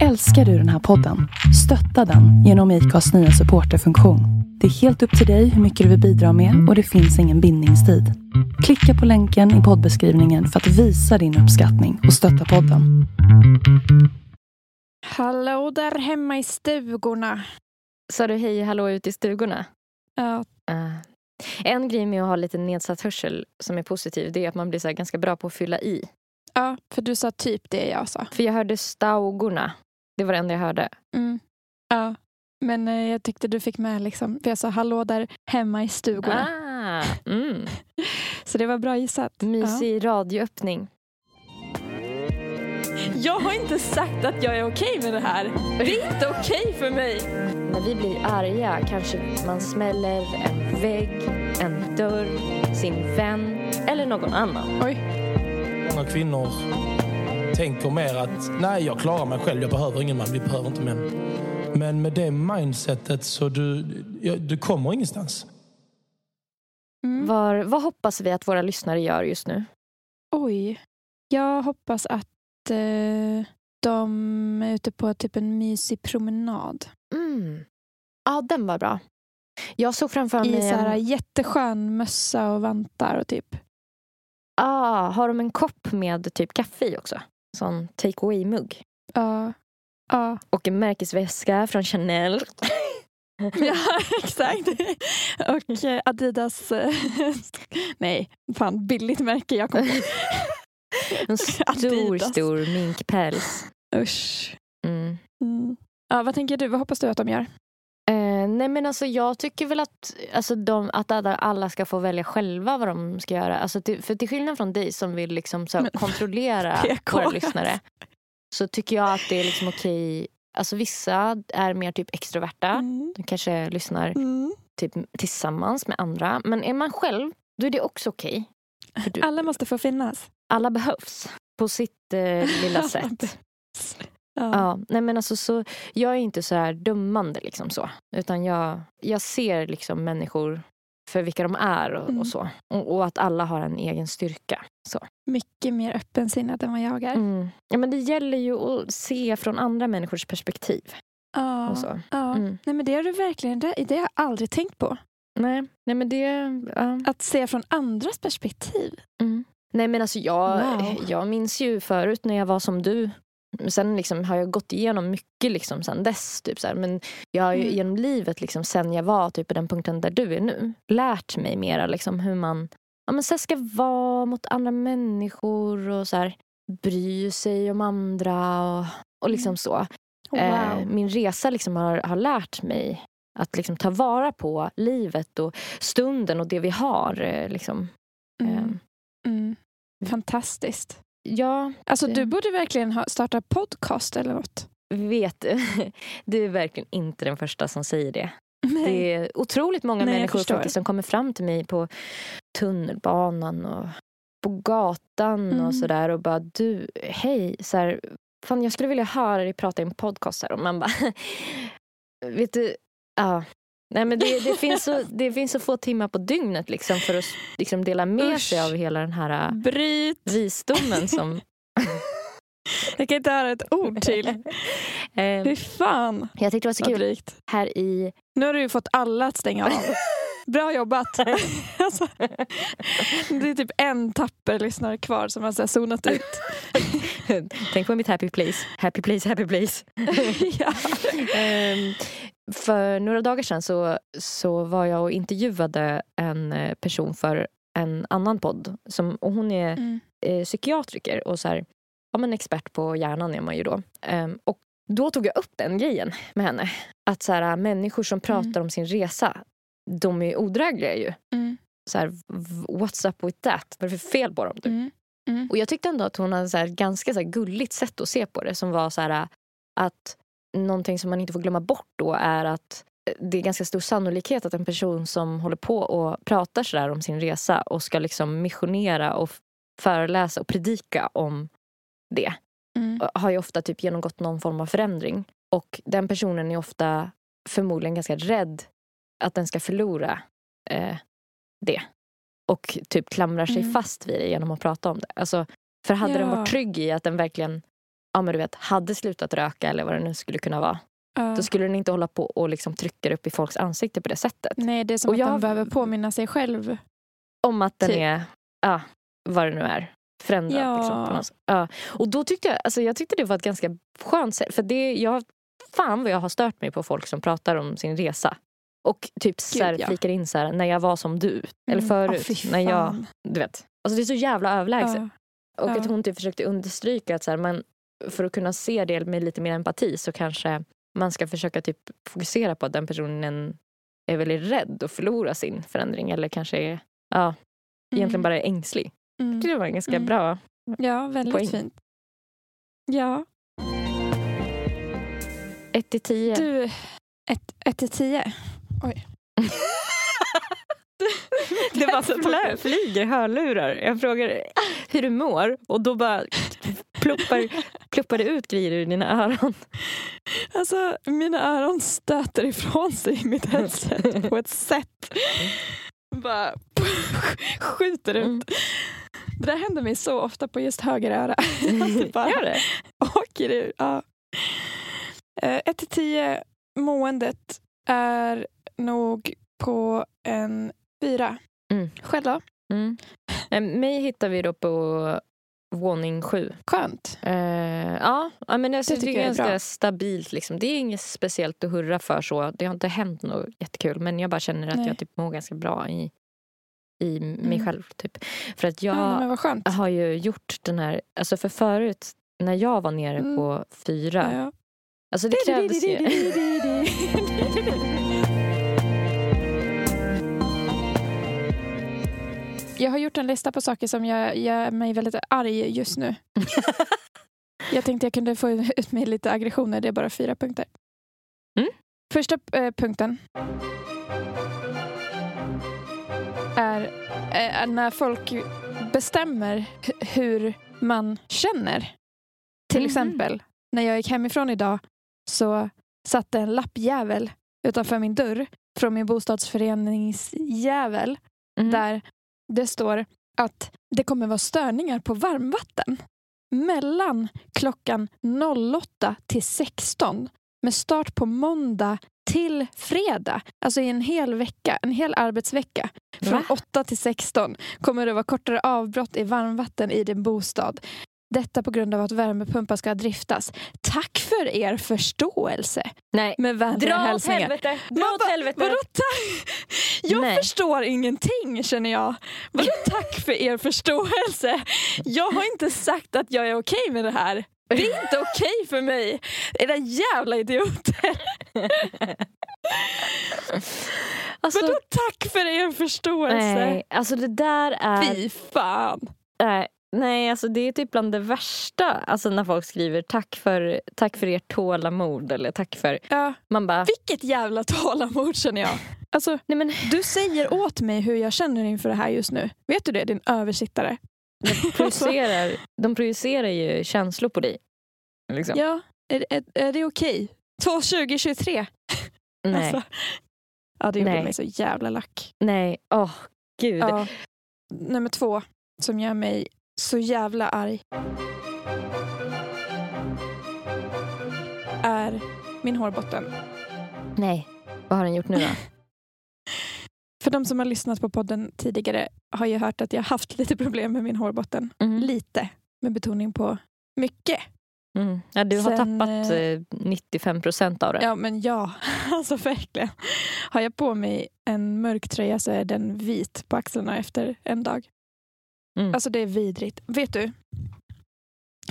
Älskar du den här podden? Stötta den genom IKAs nya supporterfunktion. Det är helt upp till dig hur mycket du vill bidra med och det finns ingen bindningstid. Klicka på länken i poddbeskrivningen för att visa din uppskattning och stötta podden. Hallå där hemma i stugorna. Sa du hej hallå ut i stugorna? Ja, Uh, en grej med att ha lite nedsatt hörsel som är positiv det är att man blir så här ganska bra på att fylla i. ja, för du sa typ det jag sa. För jag hörde staugorna. Det var det enda jag hörde. Mm. Ja, men eh, jag tyckte du fick med liksom, för jag sa hallå där hemma i stugorna. Ah, mm. Så det var bra gissat. Mysig radioöppning. Jag har inte sagt att jag är okej med det här. Det är inte okej för mig. När vi blir arga kanske man smäller en vägg, en dörr, sin vän eller någon annan. Oj. Många kvinnor tänker mer att nej, jag klarar mig själv, jag behöver ingen man, vi behöver inte män. Men med det mindsetet så du, du kommer ingenstans. Mm. Var, vad hoppas vi att våra lyssnare gör just nu? Oj. Jag hoppas att eh, de är ute på typ en mysig promenad. Mm. Ja, den var bra. Jag såg framför I mig här en... jätteskön mössa och vantar och typ. Ah, har de en kopp med typ kaffe i också? Sån take away-mugg. Ja. Ja. Och en märkesväska från Chanel. Ja, exakt. Och eh, Adidas... eh, Nej, fan billigt märke jag kom på. En stor, stor minkpäls. Usch. Mm. Mm. Ja, vad tänker du? Vad hoppas du att de gör? Nej men alltså jag tycker väl att, alltså de, att alla- ska få välja själva vad de ska göra. Alltså till, för till skillnad från dig som vill liksom så Men- kontrollera PK. våra lyssnare. Så tycker jag att det är liksom okej. Alltså vissa är mer typ extroverta. Mm. De kanske lyssnar Mm. typ tillsammans med andra. Men är man själv, då är det också okej. Du, Alla måste få finnas. alla behövs på sitt eh, lilla sätt. Ja. Ja, nej men alltså så, jag är inte så här dömande liksom så. Utan jag, jag ser liksom människor för vilka de är och, Mm. och så. Och, och att alla har en egen styrka. Så. Mycket mer öppensinnad än vad jag är. Mm. Ja, men det gäller ju att se från andra människors perspektiv. Ja. Ja. Mm. Nej, men det har du verkligen det, det har jag aldrig tänkt på. Nej, nej men det... Ja. Att se från andras perspektiv. Mm. Nej men alltså jag, Wow. jag minns ju förut när jag var som du. Sen liksom har jag gått igenom mycket liksom sen dess. Typ så här. Men jag har ju Mm. genom livet, liksom, sen jag var typ på den punkten där du är nu, lärt mig mera liksom, hur man ja, men så ska vara mot andra människor och så här, bry sig om andra och, och liksom Mm. så. Wow. Eh, min resa liksom har, har lärt mig att liksom ta vara på livet och stunden och det vi har. eh, Liksom. Mm. Eh, Mm. Fantastiskt. Ja, Alltså du borde verkligen ha, starta podcast eller något. vet du, är verkligen inte den första som säger det. Nej. Det är otroligt många Nej, människor faktiskt som kommer fram till mig på tunnelbanan och på gatan Mm. och sådär och bara du, hej, så här, fan jag skulle vilja höra dig prata i en podcast här och man bara, vet du, ja. Nej, men det, det, finns så, det finns så få timmar på dygnet liksom för att liksom dela med sig Usch. av hela den här äh, Bryt. visdomen som... Jag kan inte höra ett ord till. Eh, Fy fan jag tyckte det var så kul drygt. här i Nu har du fått alla att stänga av. Bra jobbat. alltså, det är typ en tapper lyssnare kvar som har så zonat ut. Tänk på mitt happy place. Happy place, happy place. ja. Ehm, för några dagar sedan så, så var jag och intervjuade en eh, person för en annan podd. Som, och hon är Mm. eh, psykiatriker och så här, ja, men expert på hjärnan är man ju då. Ehm, och då tog jag upp den grejen med henne. Att så här, människor som pratar Mm. om sin resa, de är odrägliga ju. Mm. Så här, what's up with that? Vad är det för fel på dem? Typ? Mm. Och jag tyckte ändå att hon hade här ganska så här gulligt sätt att se på det. Som var så här att någonting som man inte får glömma bort då är att det är ganska stor sannolikhet att en person som håller på och pratar sådär om sin resa och ska liksom missionera och föreläsa och predika om det Mm. har ju ofta typ genomgått någon form av förändring. Och den personen är ofta förmodligen ganska rädd att den ska förlora eh, det. Och typ klamrar sig Mm. fast vid det genom att prata om det. Alltså, för hade den Ja. varit trygg i att den verkligen ja, men du vet, hade slutat röka eller vad det nu skulle kunna vara. Ja. Då skulle den inte hålla på och liksom trycka upp i folks ansikte på det sättet. Nej, det är som Och att jag- den behöver påminna sig själv. Om att den Typ. är, ja, vad det nu är, förändrad. Ja. Liksom, ja. Och då tyckte jag, alltså, jag tyckte det var ett ganska skönt sätt. För det, jag, fan vad jag har stört mig på folk som pratar om sin resa. Och typ så här, Gud, ja. flikar in så här, när jag var som du. Eller Mm. förut. Åh, fy när jag, du vet. Alltså det är så jävla överlägset. Ja. Och att hon typ försökte understryka att så här, man, för att kunna se det med lite mer empati så kanske man ska försöka typ fokusera på att den personen är väldigt rädd att förlora sin förändring eller kanske är ja, egentligen Mm. bara är ängslig. Mm. Det var en ganska Mm. bra. Ja, väldigt poäng. fint. Ja, 1 till 10. du, ett, ett till tio. Oj. det bara flö, flyger hörlurar. Jag frågar hur du mår och då bara pluppar, pluppar det ut grejer ur dina öron. Alltså, mina öron stöter ifrån sig i mitt headset på ett sätt. Bara skjuter ut. Mm. Det där händer mig så ofta på just höger öra. Att det bara Gör det? åker ur. Ja. Eh, ett till tio, måendet är nog på en fyra. Mm. Själv då? Mm. Eh, Mig hittar vi då på våning sju. Skönt. Eh, ja, ja, men alltså, Det det, tycker är jag är ganska bra. stabilt. Liksom. Det är inget speciellt att hurra för. så. Det har inte hänt något jättekul. Men jag bara känner att Nej. jag typ mår ganska bra i, i mig Mm. själv. Typ. För att jag Ja, har ju gjort den här... Alltså för förut, när jag var nere Mm. på fyra. Ja. Alltså det krävdes ju... Jag har gjort en lista på saker som gör, gör mig väldigt arg just nu. Jag tänkte jag kunde få ut mig lite aggressioner. Det är bara fyra punkter. Mm. Första eh, punkten är eh, när folk bestämmer hu- hur man känner. Till Mhm. exempel, när jag gick hemifrån idag så satt en lappjävel utanför min dörr från min bostadsföreningsjävel Mhm. där det står att det kommer vara störningar på varmvatten mellan klockan 08 till 16 med start på måndag till fredag. Alltså i en hel vecka, en hel arbetsvecka. Från Va? 8 till 16 kommer det vara kortare avbrott i varmvatten i din bostad. Detta på grund av att värmepumpar ska driftas. Tack för er förståelse. Nej. Med vänliga Dra åt helvete! Dra åt helvete! Vadå tack? Jag Nej. förstår ingenting känner jag. Vadå tack för er förståelse? Jag har inte sagt att jag är okej med det här. Det är inte okej för mig. Era jävla idioter. Alltså, Vadå tack för er förståelse? nej, alltså det där är... Fy fan. Nej, nej, alltså det är typ bland det värsta. Alltså när folk skriver tack för, tack för ert tålamod eller tack för... Ja, Man bara... vilket jävla tålamod känner jag. Alltså, Nej men du säger åt mig hur jag känner inför det här just nu. Vet du det, din översittare? de projicerar, de projicerar ju känslor på dig. Liksom. Ja, är, är, är det okej? 2023? nej, Alltså, ja, det gjorde Nej. mig så jävla lack. nej, åh gud. Ja. Nummer två, som gör mig så jävla arg, är min hårbotten. Nej, vad har den gjort nu då? För de som har lyssnat på podden tidigare har ju hört att jag haft lite problem med min hårbotten. Mm. Lite, med betoning på mycket. Mm. Ja, du har Sen, tappat eh, 95 procent av det. Ja, men ja, alltså verkligen. Har jag på mig en mörk tröja så är den vit på axlarna efter en dag. Mm. Alltså det är vidrigt. Vet du?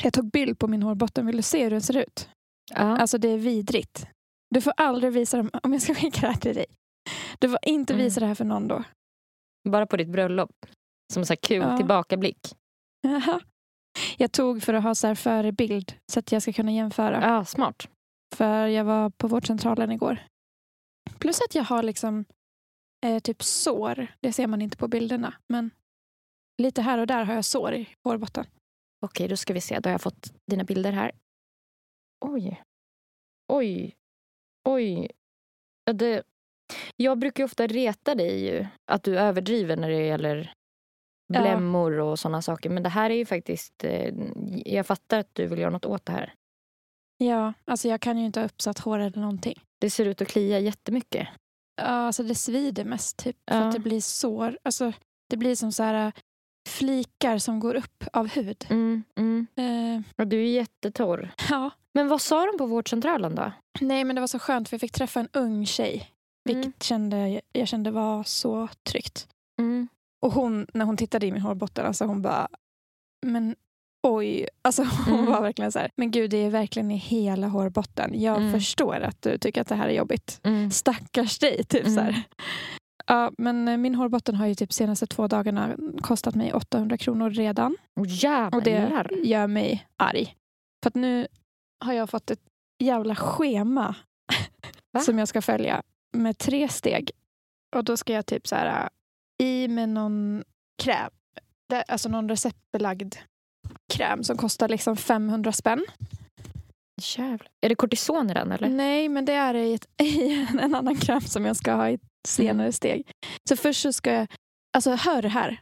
Jag tog bild på min hårbotten. Vill du se hur den ser ut? Ja. Alltså det är vidrigt. Du får aldrig visa dem, om jag ska skicka det här till dig. Du får inte Mm. visa det här för någon då. Bara på ditt bröllop. Som så kul Ja. tillbakablick. Jag tog för att ha så här förebild så att jag ska kunna jämföra. Ja, smart. För jag var på vårdcentralen igår. Plus att jag har liksom eh, typ sår. Det ser man inte på bilderna. Men lite här och där har jag sår i hårbotten. Okej, då ska vi se. Då har jag fått dina bilder här. Oj. Oj. Oj. Ja, det... Jag brukar ju ofta reta dig ju. Att du överdriver när det gäller blämmor och sådana saker. Men det här är ju faktiskt... Eh, jag fattar att du vill göra något åt det här. Ja, alltså jag kan ju inte ha uppsatt hår eller någonting. Det ser ut att klia jättemycket. Ja, alltså det svider mest typ. För Ja. att det blir sår. Alltså, det blir som så här flikar som går upp av hud. Mm, mm. Eh, Och du är jättetorr. ja. Men vad sa de på vårdcentralen då? Nej, men det var så skönt för jag fick träffa en ung tjej. Vilket Mm. kände, jag kände var så tryggt. Mm. Och hon, när hon tittade i min hårbotten, alltså hon bara, men oj. Alltså hon Mm. var verkligen så här, men gud det är verkligen i hela hårbotten. Jag Mm. förstår att du tycker att det här är jobbigt. Mm. Stackars dig, typ Mm. så här. Ja, men eh, min hårbotten har ju typ senaste två dagarna kostat mig 800 kronor redan. Oh, jävlar. Och det gör mig arg. För att nu har jag fått ett jävla schema som jag ska följa med tre steg. Och då ska jag typ så här i med någon kräm. Alltså någon receptbelagd kräm som kostar liksom 500 spänn. Jävlar. Är det kortison i den eller? Nej, men det är i, ett, i en annan kräm som jag ska ha i senare steg. Så först så ska jag, alltså hör det här.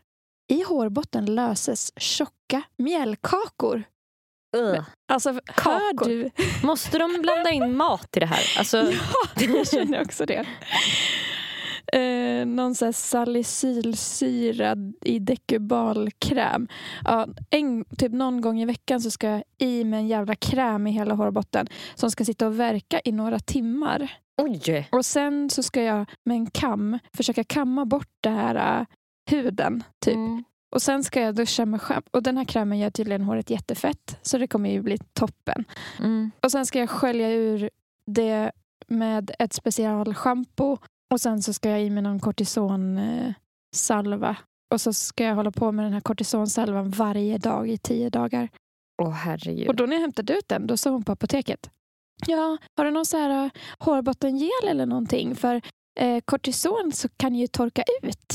I hårbotten löses tjocka mjällkakor. Ugh. Alltså hör du? Måste de blanda in mat i det här? Alltså, Ja, jag känner också det. Eh, någon så här salicylsyrad i dekubalkräm. Ja, en, typ någon gång i veckan så ska jag i med en jävla kräm i hela hårbotten som ska sitta och verka i några timmar. oj. Och sen så ska jag med en kam försöka kamma bort det här äh, huden. Typ. Mm. Och sen ska jag duscha med schampo. Och den här krämen gör tydligen håret jättefett. Så det kommer ju bli toppen. Mm. Och sen ska jag skölja ur det med ett specialschampo. Och sen så ska jag i med någon kortisonsalva. Och så ska jag hålla på med den här kortisonsalvan varje dag i tio dagar. Åh herregud. Och då när jag hämtade ut den, då sa hon på apoteket. Ja, har du någon så här uh, hårbottengel eller någonting? För eh, kortison så kan ju torka ut.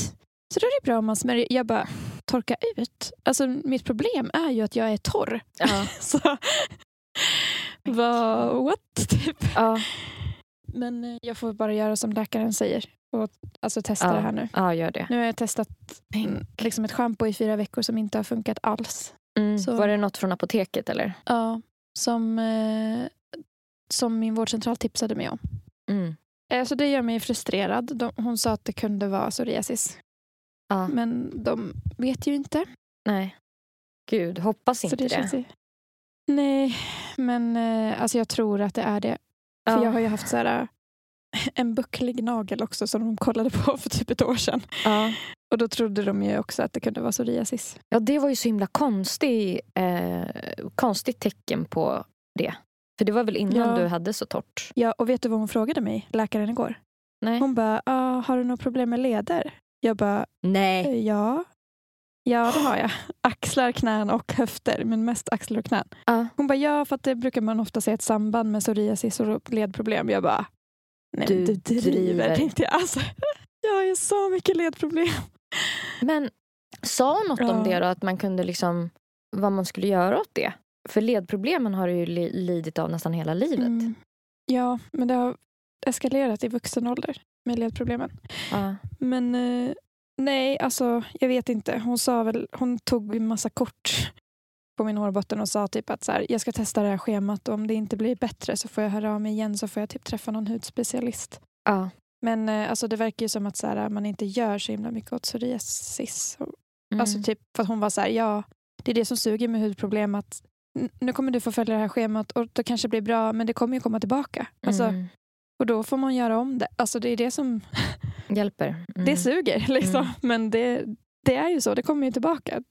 Så då är det bra om man smörjer. Jag bara, torka ut? Alltså mitt problem är ju att jag är torr. Ja. Så vad, what? Typ. Ja. Men eh, jag får bara göra som läkaren säger. Och alltså testa Ja. det här nu. ja, gör det. Nu har jag testat mm, liksom ett schampo i fyra veckor som inte har funkat alls. Mm. Så- Var det något från apoteket eller? Ja, som, eh, som min vårdcentral tipsade mig om. Mm. Eh, så det gör mig frustrerad. De, hon sa att det kunde vara psoriasis. Ja. Men de vet ju inte. Nej. Gud, hoppas Så inte det det. känns ju... Nej, men eh, alltså jag tror att det är det. För Ja. jag har ju haft så här, eh, en bucklig nagel också som de kollade på för typ ett år sedan. Ja. Och då trodde de ju också att det kunde vara psoriasis. ja, det var ju så himla konstig, eh, konstigt tecken på det. För det var väl innan Ja. du hade så torrt? Ja, och vet du vad hon frågade mig, läkaren igår? Nej. Hon bara, ah, har du något problem med leder? Jag bara, Nej. "Eh, ja. Ja, det har jag. Axlar, knän och höfter, men mest axlar och knän. Ja. Hon bara, ja, för att det brukar man ofta se ett samband med psoriasis och ledproblem. Jag bara, nej Du du driver. driver. Tänkte jag. Alltså, jag har ju så mycket ledproblem. Men sa hon något om Ja. det då? Att man kunde liksom, vad man skulle göra åt det? För ledproblemen har du ju li- lidit av nästan hela livet. Mm. Ja, men det har eskalerat i vuxen ålder med ledproblemen. Ja. Men eh, nej, alltså jag vet inte. Hon sa väl, hon tog en massa kort på min hårbotten och sa typ att så här, jag ska testa det här schemat och om det inte blir bättre så får jag höra av mig igen så får jag typ träffa någon hudspecialist. Ja. Men eh, alltså, det verkar ju som att så här, man inte gör så himla mycket åt psoriasis. Och- Mm. Alltså typ för hon var så här, ja, det är det som suger med hudproblem att nu kommer du få följa det här schemat och det kanske blir bra men det kommer ju komma tillbaka. Alltså, Mm. Och då får man göra om det. Alltså det är det som Hjälper. Mm. det suger. Liksom. Mm. Men det, det är ju så, det kommer ju tillbaka.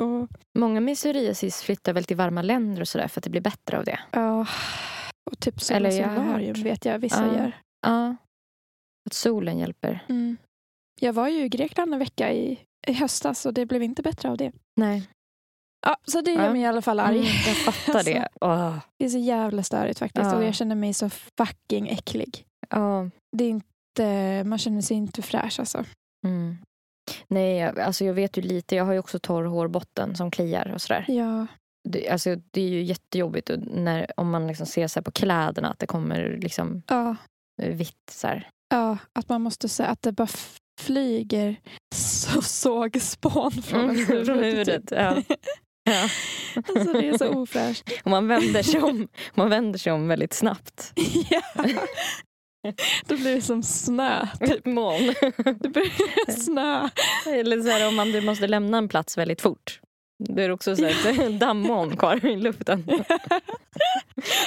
Och, Många med psoriasis flyttar väl till varma länder och sådär för att det blir bättre av det. ja, och typ solarium vet jag vissa Ja. gör. Ja. Att solen hjälper. Mm. Jag var ju i Grekland en vecka i, i höstas och det blev inte bättre av det. Nej. Ja, så det gör mig i alla fall arg. Mm, jag fattar Alltså. det. Åh. Det är så jävla störigt faktiskt Ja. och jag känner mig så fucking äcklig. Ja. Det är inte, man känner sig inte fräsch alltså. Mm. Nej, alltså jag vet ju lite. Jag har ju också torr hårbotten som kliar och sådär. Ja, Det, alltså, det är ju jättejobbigt när, om man liksom ser så på kläderna att det kommer liksom ja, vitt. Så här. ja att man måste säga att det bara flyger så sågspån från, Mm, huvudet. från huvudet. Ja. Ja. Alltså det är så ofräscht. Och man vänder sig om, man vänder sig om väldigt snabbt. ja. Då blir det som snö. Typ moln. Det blir snö. Eller så här, om man du måste lämna en plats väldigt fort. Då är det också så här, dammoln kvar i luften.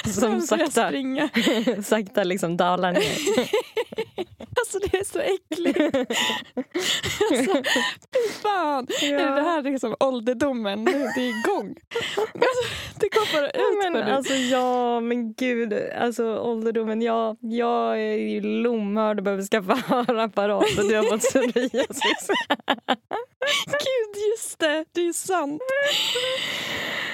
Som sakta, springa. sakta liksom dalar ner. Alltså det är så äckligt. Alltså, fy fan. Är det här liksom ålderdomen? Det är igång. Alltså, det går bara Ja, ut men för nu. alltså ja, men gud. Alltså ålderdomen. Jag, jag är ju lomhörd och behöver skaffa hörapparat och du har fått psoriasis. Gud, just det. Det är sant.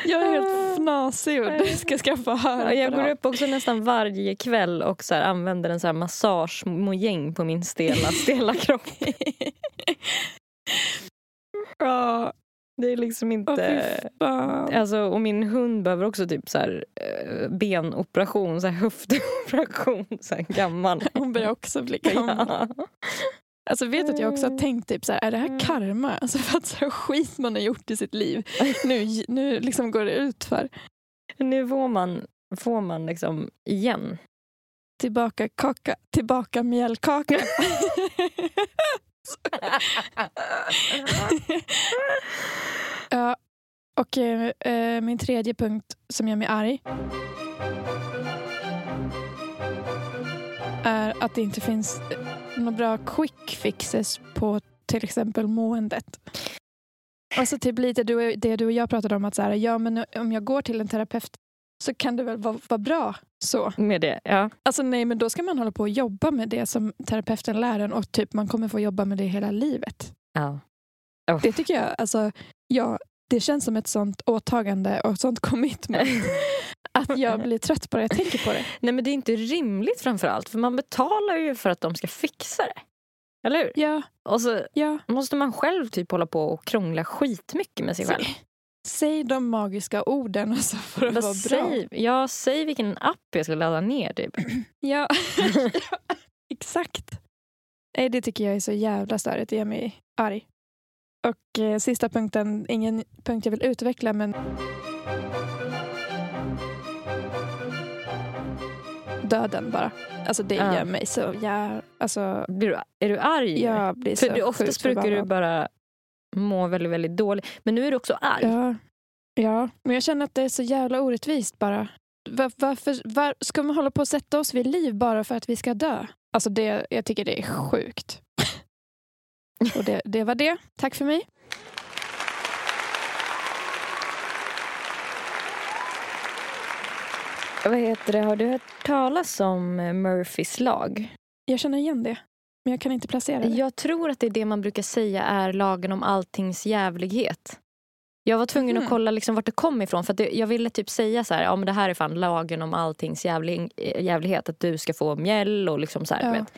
Jag är helt fnasig och du ska skaffa hörapparat. jag går upp också nästan varje kväll och så här, använder en så här massagemojäng på min stela, stela kropp. Ja, Det är liksom inte... fan. Alltså, och min hund behöver också typ så här, eh, benoperation, så här höftoperation. Så här gammal. Hon börjar också bli gammal. Ja. Alltså vet att jag också Mm. har tänkt typ så här, är det här karma? Alltså för att så här skit man har gjort i sitt liv nu, nu liksom går det ut för. Nu får man, får man liksom igen. Tillbaka kaka, tillbaka mjällkaka. ja, och eh, min tredje punkt som gör mig arg är att det inte finns några bra quick fixes på till exempel måendet. Alltså typ lite du, det du och jag pratade om att så här, ja, men om jag går till en terapeut så kan det väl vara, vara bra så. Med det, ja. Alltså nej, men då ska man hålla på och jobba med det som terapeuten lär en och typ man kommer få jobba med det hela livet. ja. Oh. Det tycker jag, alltså, ja, det känns som ett sånt åtagande och ett sånt commitment att jag blir trött på det. Jag tänker på det. Nej men det är inte rimligt framför allt för man betalar ju för att de ska fixa det. Eller hur? Ja, Och så ja. måste man själv typ hålla på och krångla skitmycket med sig själv. Säg, säg de magiska orden och så får det Vad vara bra. säg, ja, säg vilken app jag ska ladda ner typ. Ja, exakt. Nej, det tycker jag är så jävla störigt. Det gör mig arg. Och eh, sista punkten, ingen punkt jag vill utveckla men döden bara. Alltså det Ja. gör mig så jag, alltså, Blir du, är du arg? jag blir så för du, oftast brukar du bara må väldigt, väldigt dåligt. Men nu är du också arg. Ja. ja, men jag känner att det är så jävla orättvist bara. Var, varför var, ska man hålla på att sätta oss vid liv bara för att vi ska dö? Alltså det, jag tycker det är sjukt. Och det, det var det. Tack för mig. Vad heter det? Har du hört talas om eh, Murphys lag? Jag känner igen det, men jag kan inte placera det. Jag tror att det är det man brukar säga är lagen om alltings jävlighet. Jag var tvungen Mhm. att kolla liksom vart det kom ifrån. För det, jag ville typ säga så här, ja men det här är fan lagen om alltings jävlig, eh, jävlighet. Att du ska få mjäll och liksom så här. Ja. Vet.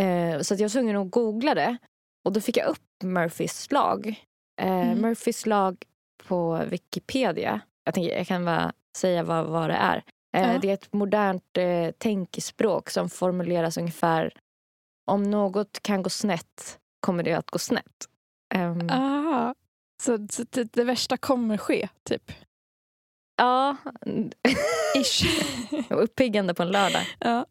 Eh, så jag var tvungen att googla det. Och då fick jag upp Murphys lag. Eh, Mm. Murphys lag på Wikipedia. Jag, tänker, jag kan bara säga vad, vad det är. Eh, Ja. Det är ett modernt eh, tänkespråk som formuleras ungefär om något kan gå snett kommer det att gå snett. Ehm, Ah, så, så det, det värsta kommer ske, typ? Ja, Ish. uppiggande på en lördag. ja.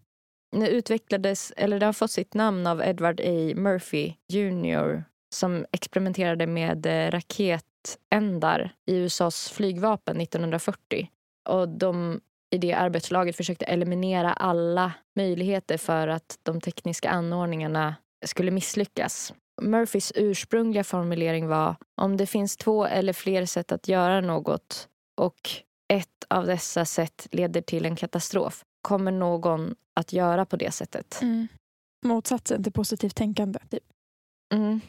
Det utvecklades, eller det har fått sitt namn av Edward A. Murphy Jr. som experimenterade med eh, raketändar i USAs flygvapen 1940. Och de i det arbetslaget försökte eliminera alla möjligheter för att de tekniska anordningarna skulle misslyckas. Murphys ursprungliga formulering var om det finns två eller fler sätt att göra något och ett av dessa sätt leder till en katastrof kommer någon att göra på det sättet. Mm. Motsatsen till positivt tänkande. Typ. Mm.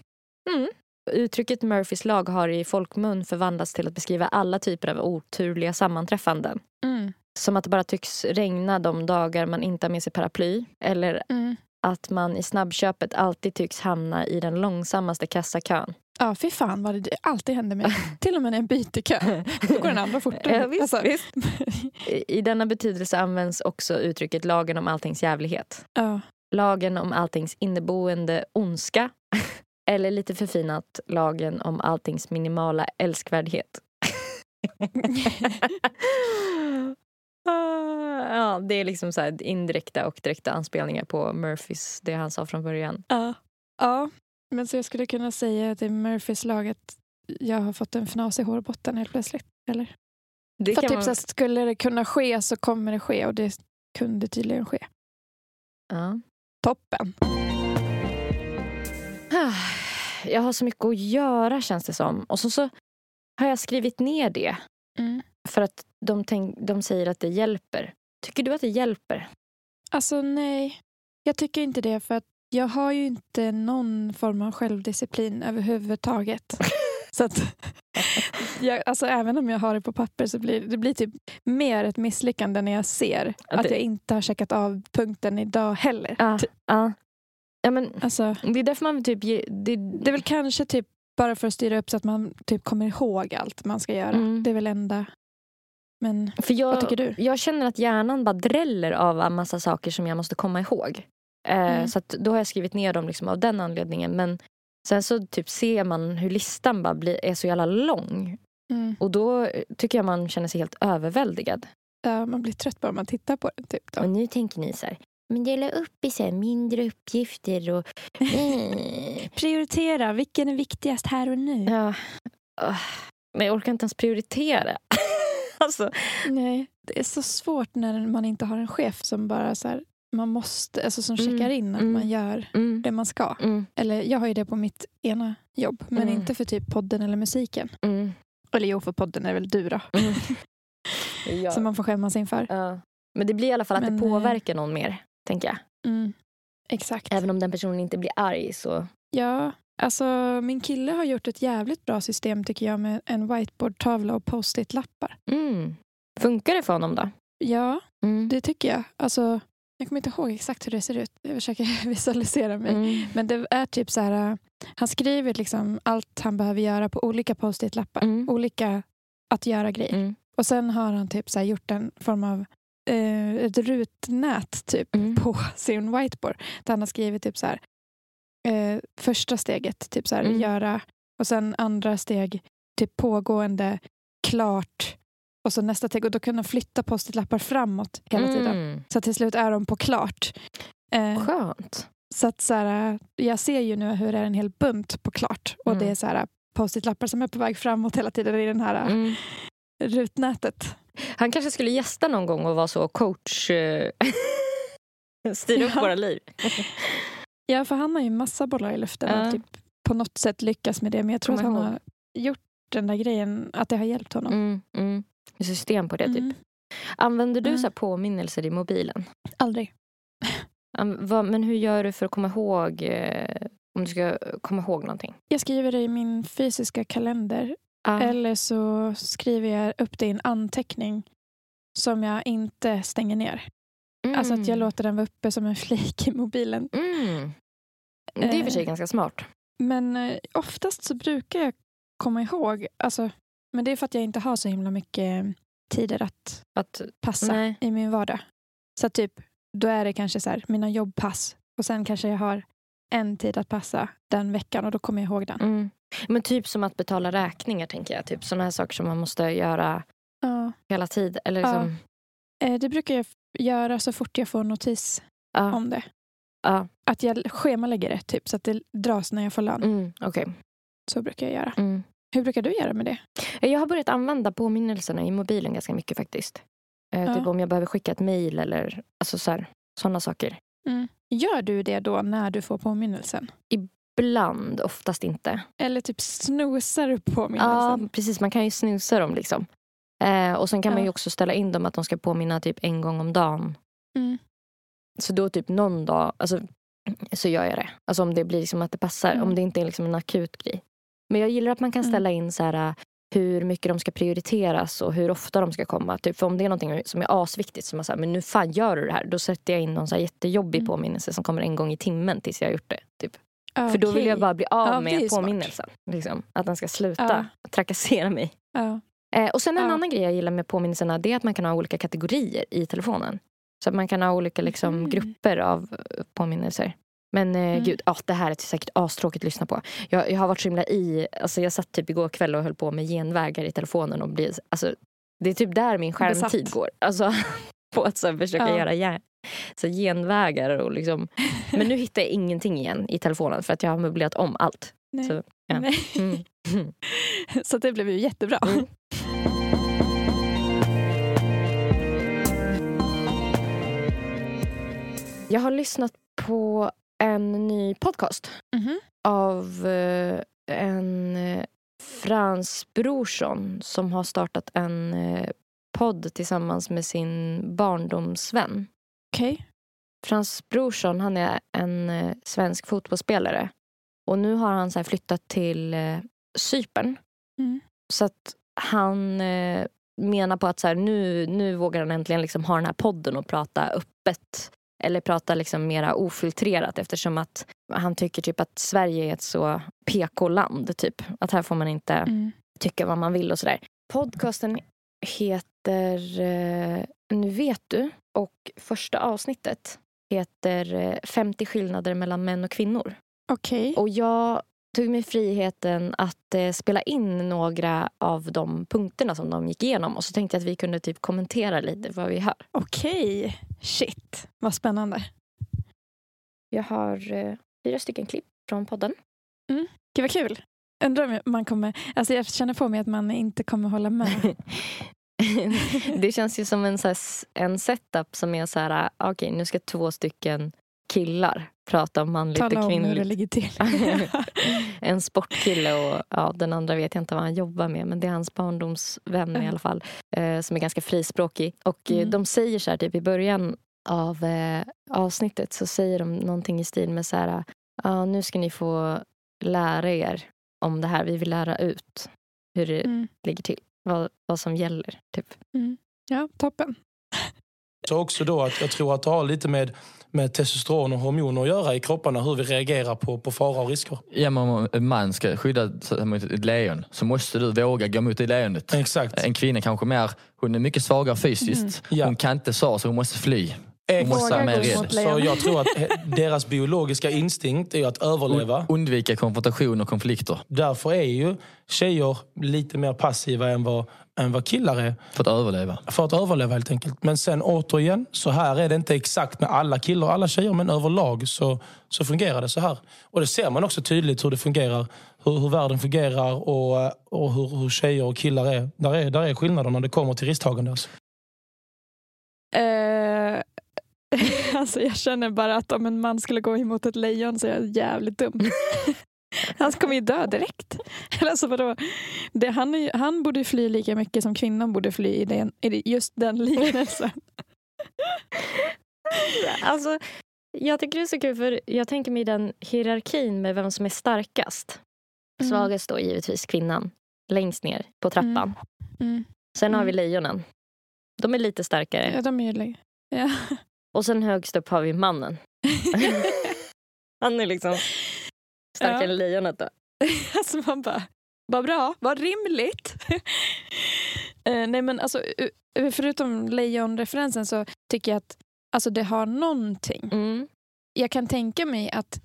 Mm. Uttrycket Murphys lag har i folkmun förvandlats till att beskriva alla typer av oturliga sammanträffanden. Mm. Som att det bara tycks regna de dagar man inte har med sig paraply. Eller Mm. Att man i snabbköpet alltid tycks hamna i den långsammaste kassakön. Ja, fy fan vad det alltid händer mig. Till och med när jag byter kö. Då går den andra fortare. Ja, visst, Alltså, visst. I, I denna betydelse används också uttrycket lagen om alltings jävlighet. ja. lagen om alltings inneboende ondska. Eller lite förfinat, lagen om alltings minimala älskvärdhet. Ja, det är liksom så indirekta och direkta anspelningar på Murphys, det han sa från början. Ja. ja, men så jag skulle kunna säga att det är Murphys lag att jag har fått en fnas i hårbotten helt plötsligt. Eller? Det För typ man- så skulle det kunna ske så kommer det ske och det kunde tydligen ske. ja. Toppen. Ah, Jag har så mycket att göra känns det som. Och så, så har jag skrivit ner det. Mm. För att de, tänk, de säger att det hjälper. Tycker du att det hjälper? Alltså nej, jag tycker inte det för att jag har ju inte någon form av självdisciplin överhuvudtaget. så att, jag, alltså, även om jag har det på papper så blir det blir typ mer ett misslyckande när jag ser Att att jag inte har checkat av punkten idag heller. Ja. Ty- ja. ja men, Alltså, det är därför man typ... ge- Det, det är väl kanske typ bara för att styra upp så att man typ kommer ihåg allt man ska göra. Mm. Det är väl enda. Men för jag, vad tycker du? Jag känner att hjärnan bara dräller av en massa saker som jag måste komma ihåg. Eh, Mm. Så att då har jag skrivit ner dem liksom av den anledningen. Men sen så typ ser man hur listan bara blir, är så jävla lång. Mm. Och då tycker jag man känner sig helt överväldigad. Ja, man blir trött bara man tittar på det. Typ, då. Och nu tänker ni så här, men dela upp i så mindre uppgifter och... Eh. Prioritera, vilken är viktigast här och nu? ja. Men jag orkar inte ens prioritera. alltså, Nej, det är så svårt när man inte har en chef som bara så här, man måste, alltså som Mm, checkar in att mm. man gör mm, det man ska. mm, Eller jag har ju det på mitt ena jobb, men Mm. inte för typ podden eller musiken. mm, Eller jo, för podden är väl du då, ja. som man får skämmas inför. Ja. Men det blir i alla fall att Men, det eh, påverkar någon mer, tänker jag. Exakt. Även om den personen inte blir arg så... Ja, alltså min kille har gjort ett jävligt bra system tycker jag med en whiteboardtavla och post-it-lappar. Mm. Funkar det för honom då? Ja, Mm. det tycker jag. Alltså, jag kommer inte ihåg exakt hur det ser ut. Jag försöker visualisera mig. Mm. Men det är typ så här, äh, han skriver liksom allt han behöver göra på olika post-it-lappar. Mm. Olika att göra-grejer. Mm. Och sen har han typ så gjort en form av eh, ett rutnät typ Mm. på sin whiteboard. Där han har skrivit typ så här eh, första steget, typ så här Mm. göra och sen andra steg, typ pågående, klart och så nästa steg och då kan han flytta post-it-lappar framåt hela tiden. Mm. Så till slut är de på klart. Eh, Skönt. så att så här, jag ser ju nu hur det är en hel bunt på klart. Och Mm. det är så här post-it-lappar som är på väg framåt hela tiden i den här Mm. rutnätet. Han kanske skulle gästa någon gång och vara så coach... eh, Styra upp Ja. våra liv. Ja, för han har ju massa bollar i luften Ja. och typ på något sätt lyckas med det. Men jag tror att han ihåg. har gjort den där grejen, att det har hjälpt honom. Mm. Mm. System på det typ. Mm. Använder du Mm. så påminnelser i mobilen? Aldrig. Men hur gör du för att komma ihåg eh, om du ska komma ihåg någonting? Jag skriver det i min fysiska kalender Ah. eller så skriver jag upp det i en anteckning som jag inte stänger ner. Alltså att jag låter den vara uppe som en flik i mobilen. Mm. Det är i och för sig Eh. ganska smart. Men eh, oftast så brukar jag komma ihåg, alltså, men det är för att jag inte har så himla mycket tider att Att, passa nej. i min vardag. Så typ, då är det kanske så här, mina jobbpass och sen kanske jag har en tid att passa den veckan och då kommer jag ihåg den. Mm. Men typ som att betala räkningar tänker jag. Typ sådana här saker som man måste göra Ja. hela tiden. Eller Ja. liksom, Eh, Det brukar jag göra så fort jag får notis ja. om det. ja. Att jag schemalägger det typ, så att det dras när jag får lön. Mm. Okej. Så brukar jag göra. Mm. Hur brukar du göra med det? Jag har börjat använda påminnelserna i mobilen ganska mycket faktiskt. Eh, Ja. Typ om jag behöver skicka ett mejl eller alltså så sådana saker. Gör du det då när du får påminnelsen? Ibland, oftast inte. Eller typ snosar du Ja, påminnelsen? precis. Man kan ju snusa dem liksom. Eh, och sen kan man Ja. ju också ställa in dem att de ska påminna typ en gång om dagen. Mm. Så då typ någon dag, alltså, så gör jag det. Alltså om det blir liksom att det passar. Mm. Om det inte är liksom en akut grej. Men jag gillar att man kan Mm. ställa in så här äh, hur mycket de ska prioriteras och hur ofta de ska komma. Typ, för om det är någonting som är asviktigt, som man säger, men nu fan gör du det här. Då sätter jag in någon så här jättejobbig Mm. påminnelse som kommer en gång i timmen tills jag har gjort det. Typ. Ah, För då vill jag bara bli av Ja, med påminnelsen. Liksom. Att den ska sluta Ja. trakassera mig. Ja. Eh, och sen en Ja. annan grej jag gillar med påminnelserna det är att man kan ha olika kategorier i telefonen. Så att man kan ha olika liksom, Mhm. grupper av eh, påminnelser. Men eh, Mm. gud, ja, det här är säkert astråkigt att lyssna på. Jag, jag har varit så himla i, alltså jag satt typ igår kväll och höll på med genvägar i telefonen och blir, alltså, det är typ där min skärmtid Besatt. går. Alltså på att så försöka Ja. göra gen, så genvägar och liksom. Men nu hittar jag ingenting igen i telefonen för att jag har möblerat om allt. Nej. Så, ja. Nej. Mm. Så det blev ju jättebra. Mm. Jag har lyssnat på en ny podcast Mhm. av eh, en eh, Frans Brorsson som har startat en eh, podd tillsammans med sin barndomsvän. Okej. Frans Brorsson han är en svensk fotbollsspelare och nu har han så flyttat till eh, Cypern. Mm. Så att han eh, menar på att så här, nu, nu vågar han äntligen liksom ha den här podden och prata öppet. Eller prata liksom mera ofiltrerat eftersom att han tycker typ att Sverige är ett så PK-land. Typ. Att här får man inte Mm. tycka vad man vill och sådär. Podcasten heter eh, Nu vet du och första avsnittet heter eh, 50 skillnader mellan män och kvinnor. Okej. Och jag tog mig friheten att eh, spela in några av de punkterna som de gick igenom och så tänkte jag att vi kunde typ kommentera lite vad vi hör. Okej. Shit, vad spännande. Jag har eh, fyra stycken klipp från podden. Gud vad kul. Undrar om man kommer... Alltså jag känner på mig att man inte kommer hålla med. det känns ju som en, så här, en setup som är så här, ah, okej nu ska två stycken killar prata om manligt Tala och om hur det kvinnligt. ligger till. en sportkille och ja, den andra vet jag inte vad han jobbar med men det är hans barndomsvän i Mm. alla fall eh, som är ganska frispråkig. Och eh, Mm. de säger så här typ i början av eh, avsnittet så säger de någonting i stil med så här ah, nu ska ni få lära er om det här. Vi vill lära ut hur det Mm. ligger till. Vad, vad som gäller. Typ. Ja, toppen. Så också då att jag tror att det har lite med, med testosteron och hormoner att göra i kropparna, hur vi reagerar på, på fara och risker. Ja, men om en man ska skydda sig mot ett lejon så måste du våga gå mot det lejonet. Exakt. En kvinna kanske mer, hon är mycket svagare fysiskt. Ja. Hon kan inte så, så hon måste fly. Hon måste Våga vara mer gå rädd. mot Så jag tror att deras biologiska instinkt är att överleva. Undvika konfrontation och konflikter Därför är ju tjejer lite mer passiva än vad, än vad killar är. för att överleva. För att överleva helt enkelt. Men sen återigen, så här är det inte exakt med alla killar och alla tjejer. Men överlag så, så fungerar det så här. Och det ser man också tydligt hur det fungerar. Hur, hur världen fungerar och, och hur, hur tjejer och killar är. Där, är. där är skillnader när det kommer till risktagande. Alltså. Eh, alltså jag känner bara att om en man skulle gå emot ett lejon så är jag jävligt dum. Han kommer ju dö direkt. Alltså vadå? Det, han, är, han borde fly lika mycket som kvinnan borde fly i, den, i just den liknelsen. Alltså, jag tycker det är så kul för jag tänker mig den hierarkin med vem som är starkast. Mm. Svagast då givetvis kvinnan. Längst ner på trappan. Mm. Sen har Mm. vi lejonen. De är lite starkare. Ja, de är ju... Ja. Och sen högst upp har vi mannen. Han är liksom starkare Ja. lejonet då. alltså man bara, vad bra, vad rimligt. eh, nej men alltså, förutom lejonreferensen så tycker jag att alltså, det har någonting. Mm. Jag kan tänka mig att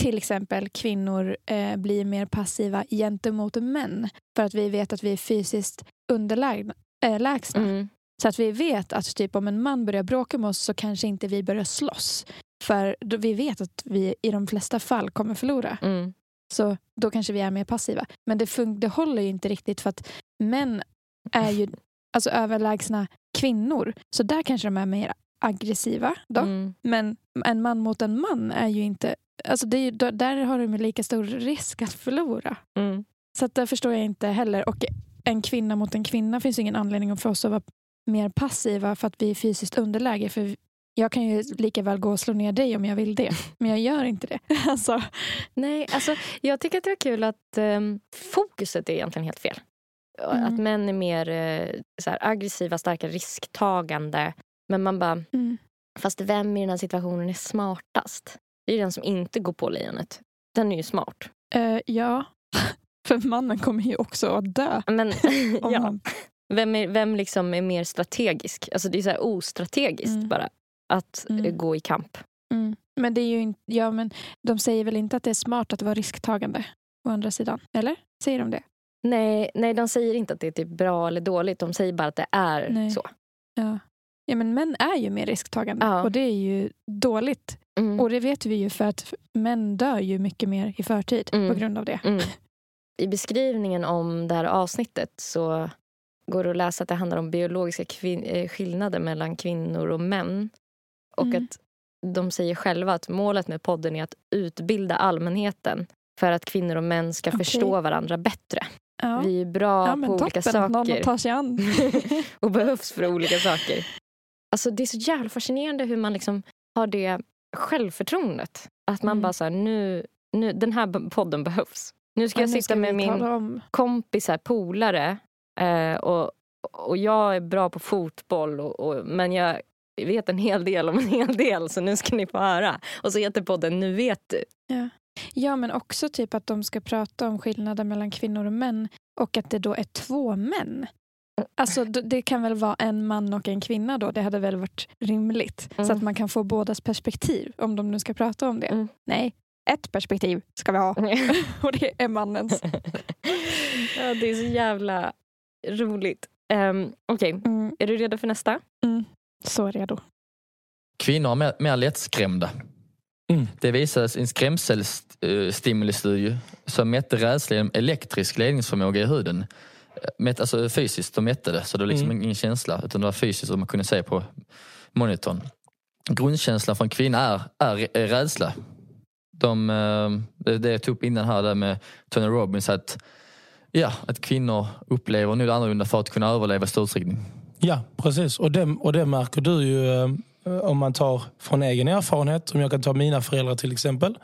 till exempel kvinnor eh, blir mer passiva gentemot män för att vi vet att vi är fysiskt underlägsna. Äh, lägsna. Mm. Så att vi vet att typ om en man börjar bråka med oss så kanske inte vi börjar slåss. För då vi vet att vi i de flesta fall kommer förlora. Mm. Så då kanske vi är mer passiva. Men det, fun- det håller ju inte riktigt för att män är ju alltså, överlägsna kvinnor. Så där kanske de är mer aggressiva. Då. Mm. Men en man mot en man är ju inte... Alltså ju, där har de lika stor risk att förlora. Mm. Så att där förstår jag inte heller. Och en kvinna mot en kvinna finns ingen anledning för oss att vara mer passiva för att vi är fysiskt underläge. För jag kan ju lika väl gå och slå ner dig om jag vill det. Men jag gör inte det. Alltså, Nej, alltså, jag tycker att det är kul att ehm, fokuset är egentligen helt fel. Mm. Att män är mer eh, så här, aggressiva, starka, risktagande. Men man bara, mm. fast vem i den här situationen är smartast? Det är den som inte går på lejonet. Den är ju smart. Eh, ja, för mannen kommer ju också att dö. Men ja, han, vem, är, vem liksom är mer strategisk? Alltså det är så ostrategiskt Mm. bara. Att Mm. eh, gå i kamp. Mm. Men det är ju inte, ja men de säger väl inte att det är smart att vara risktagande å andra sidan? Eller? Säger de det? Nej, nej, de säger inte att det är typ bra eller dåligt. De säger bara att det är Nej. så. Ja. ja men män är ju mer risktagande Ja. och det är ju dåligt. Mm. Och det vet vi ju för att män dör ju mycket mer i förtid Mm. på grund av det. Mm. I beskrivningen om det här avsnittet så går det att läsa att det handlar om biologiska kvin- eh, skillnader mellan kvinnor och män. Och Mm. att de säger själva att målet med podden är att utbilda allmänheten för att kvinnor och män ska Okej. förstå varandra bättre. Ja. Vi är bra ja, på olika toppen. Någon saker att ta sig an. och behövs för olika saker. Alltså Det är så jävla fascinerande hur man liksom har det självförtroendet. Att man Mm. bara så här, nu, nu, den här podden behövs. Nu ska Ja, jag nu sitta ska med min om. kompisar, polare eh, och, och jag är bra på fotboll och, och, men jag vet en hel del om en hel del så nu ska ni få höra. Och så heter podden Nu vet du. Ja, men också typ att de ska prata om skillnader mellan kvinnor och män och att det då är två män. Alltså det kan väl vara en man och en kvinna då, det hade väl varit rimligt. Så Mm. att man kan få bådas perspektiv om de nu ska prata om det. Mm. Nej, ett perspektiv ska vi ha och det är mannens. ja, det är så jävla roligt. Um, Okej, Mm, är du redo för nästa? mm. Så redo. Kvinnor är mer, mer lättskrämda. Mm. Det visades i en skrämselstimulisstudie som mätte rädsla genom elektrisk ledningsförmåga i huden. Mätt, alltså fysiskt, de mätte det. Så det var liksom Mm. ingen känsla utan det var fysiskt som man kunde se på monitorn. Grundkänslan för en kvinna är, är, är rädsla. De, eh, det, det jag tog upp innan här där med Tony Robbins att, ja, att kvinnor upplever nu annorlunda för att kunna överleva i stor utsträckning. Ja, precis. Och det, och det märker du ju eh, om man tar från egen erfarenhet. Om jag kan ta mina föräldrar till exempel.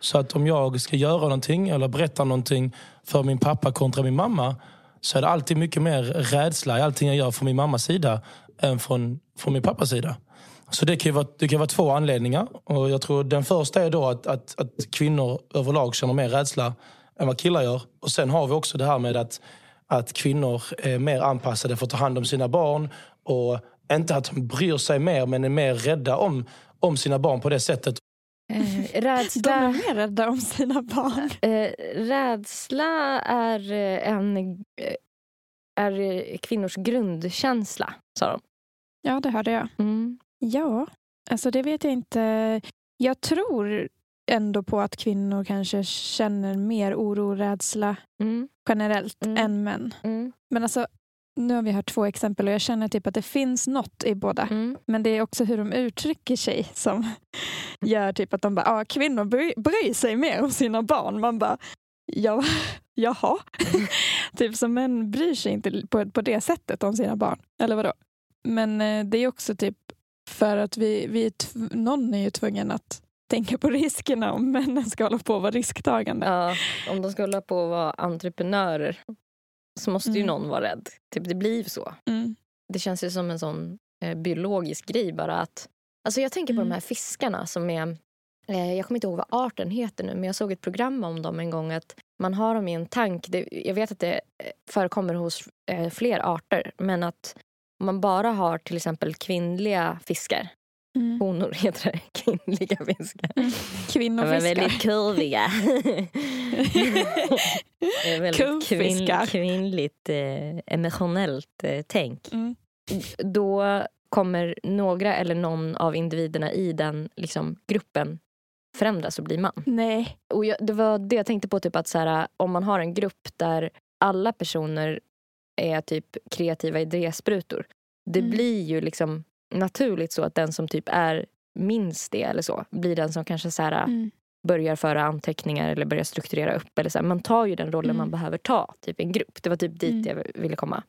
Så att om jag ska göra någonting eller berätta någonting för min pappa kontra min mamma så är det alltid mycket mer rädsla i allting jag gör från min mammas sida än från, från min pappas sida. Så det kan, ju vara, det kan vara två anledningar. Och jag tror den första är då att, att, att kvinnor överlag känner mer rädsla än vad killar gör. Och sen har vi också det här med att, att kvinnor är mer anpassade för att ta hand om sina barn. Och inte att de bryr sig mer, men är mer rädda om, om sina barn på det sättet. Eh, De är rädsla, mer rädda om sina barn. eh, rädsla är eh, en eh, är eh, kvinnors grundkänsla, sa de. Ja, det hörde jag. Mm. Ja, alltså det vet jag inte. Jag tror ändå på att kvinnor kanske känner mer oro och rädsla Mm. generellt Mm. än män. Mm. Men alltså, nu har vi hört två exempel och jag känner typ att det finns något i båda. Mm. Men det är också hur de uttrycker sig som gör typ att de bara, ah, kvinnor bry, bryr sig mer om sina barn. Man bara, ja, jaha. typ som män bryr sig inte på, på det sättet om sina barn. Eller vadå? Men eh, det är också typ för att vi, vi är någon är ju tvungen att tänka på riskerna om männen ska hålla på att vara risktagande. Ja, om de ska hålla på att vara entreprenörer så måste ju Mm. någon vara rädd. Typ, det blir så. Mm. Det känns ju som en sån eh, biologisk grej bara att... Alltså jag tänker på Mm. de här fiskarna som är... Eh, jag kommer inte ihåg vad arten heter nu men jag såg ett program om dem en gång att man har dem i en tank. Det, jag vet att det eh, förekommer hos eh, fler arter men att om man bara har till exempel kvinnliga fiskar, Mm. honor heter det, kvinnliga fiskar. De är Kvinnofiskar. väldigt kurviga. Det är väldigt kvinn, kvinnligt eh, emotionellt eh, tänk. Mm. Då kommer några eller någon av individerna i den liksom, gruppen förändras och bli man. Nej. Och jag, det var det jag tänkte på, typ att så här, om man har en grupp där alla personer är typ kreativa idésprutor. Det Mm. blir ju liksom naturligt så att den som typ är minst det eller så blir den som kanske så här, Mm. börjar föra anteckningar eller börjar strukturera upp. Eller så här. Man tar ju den rollen Mm. man behöver ta, typ en grupp. Det var typ dit Mm. jag ville komma.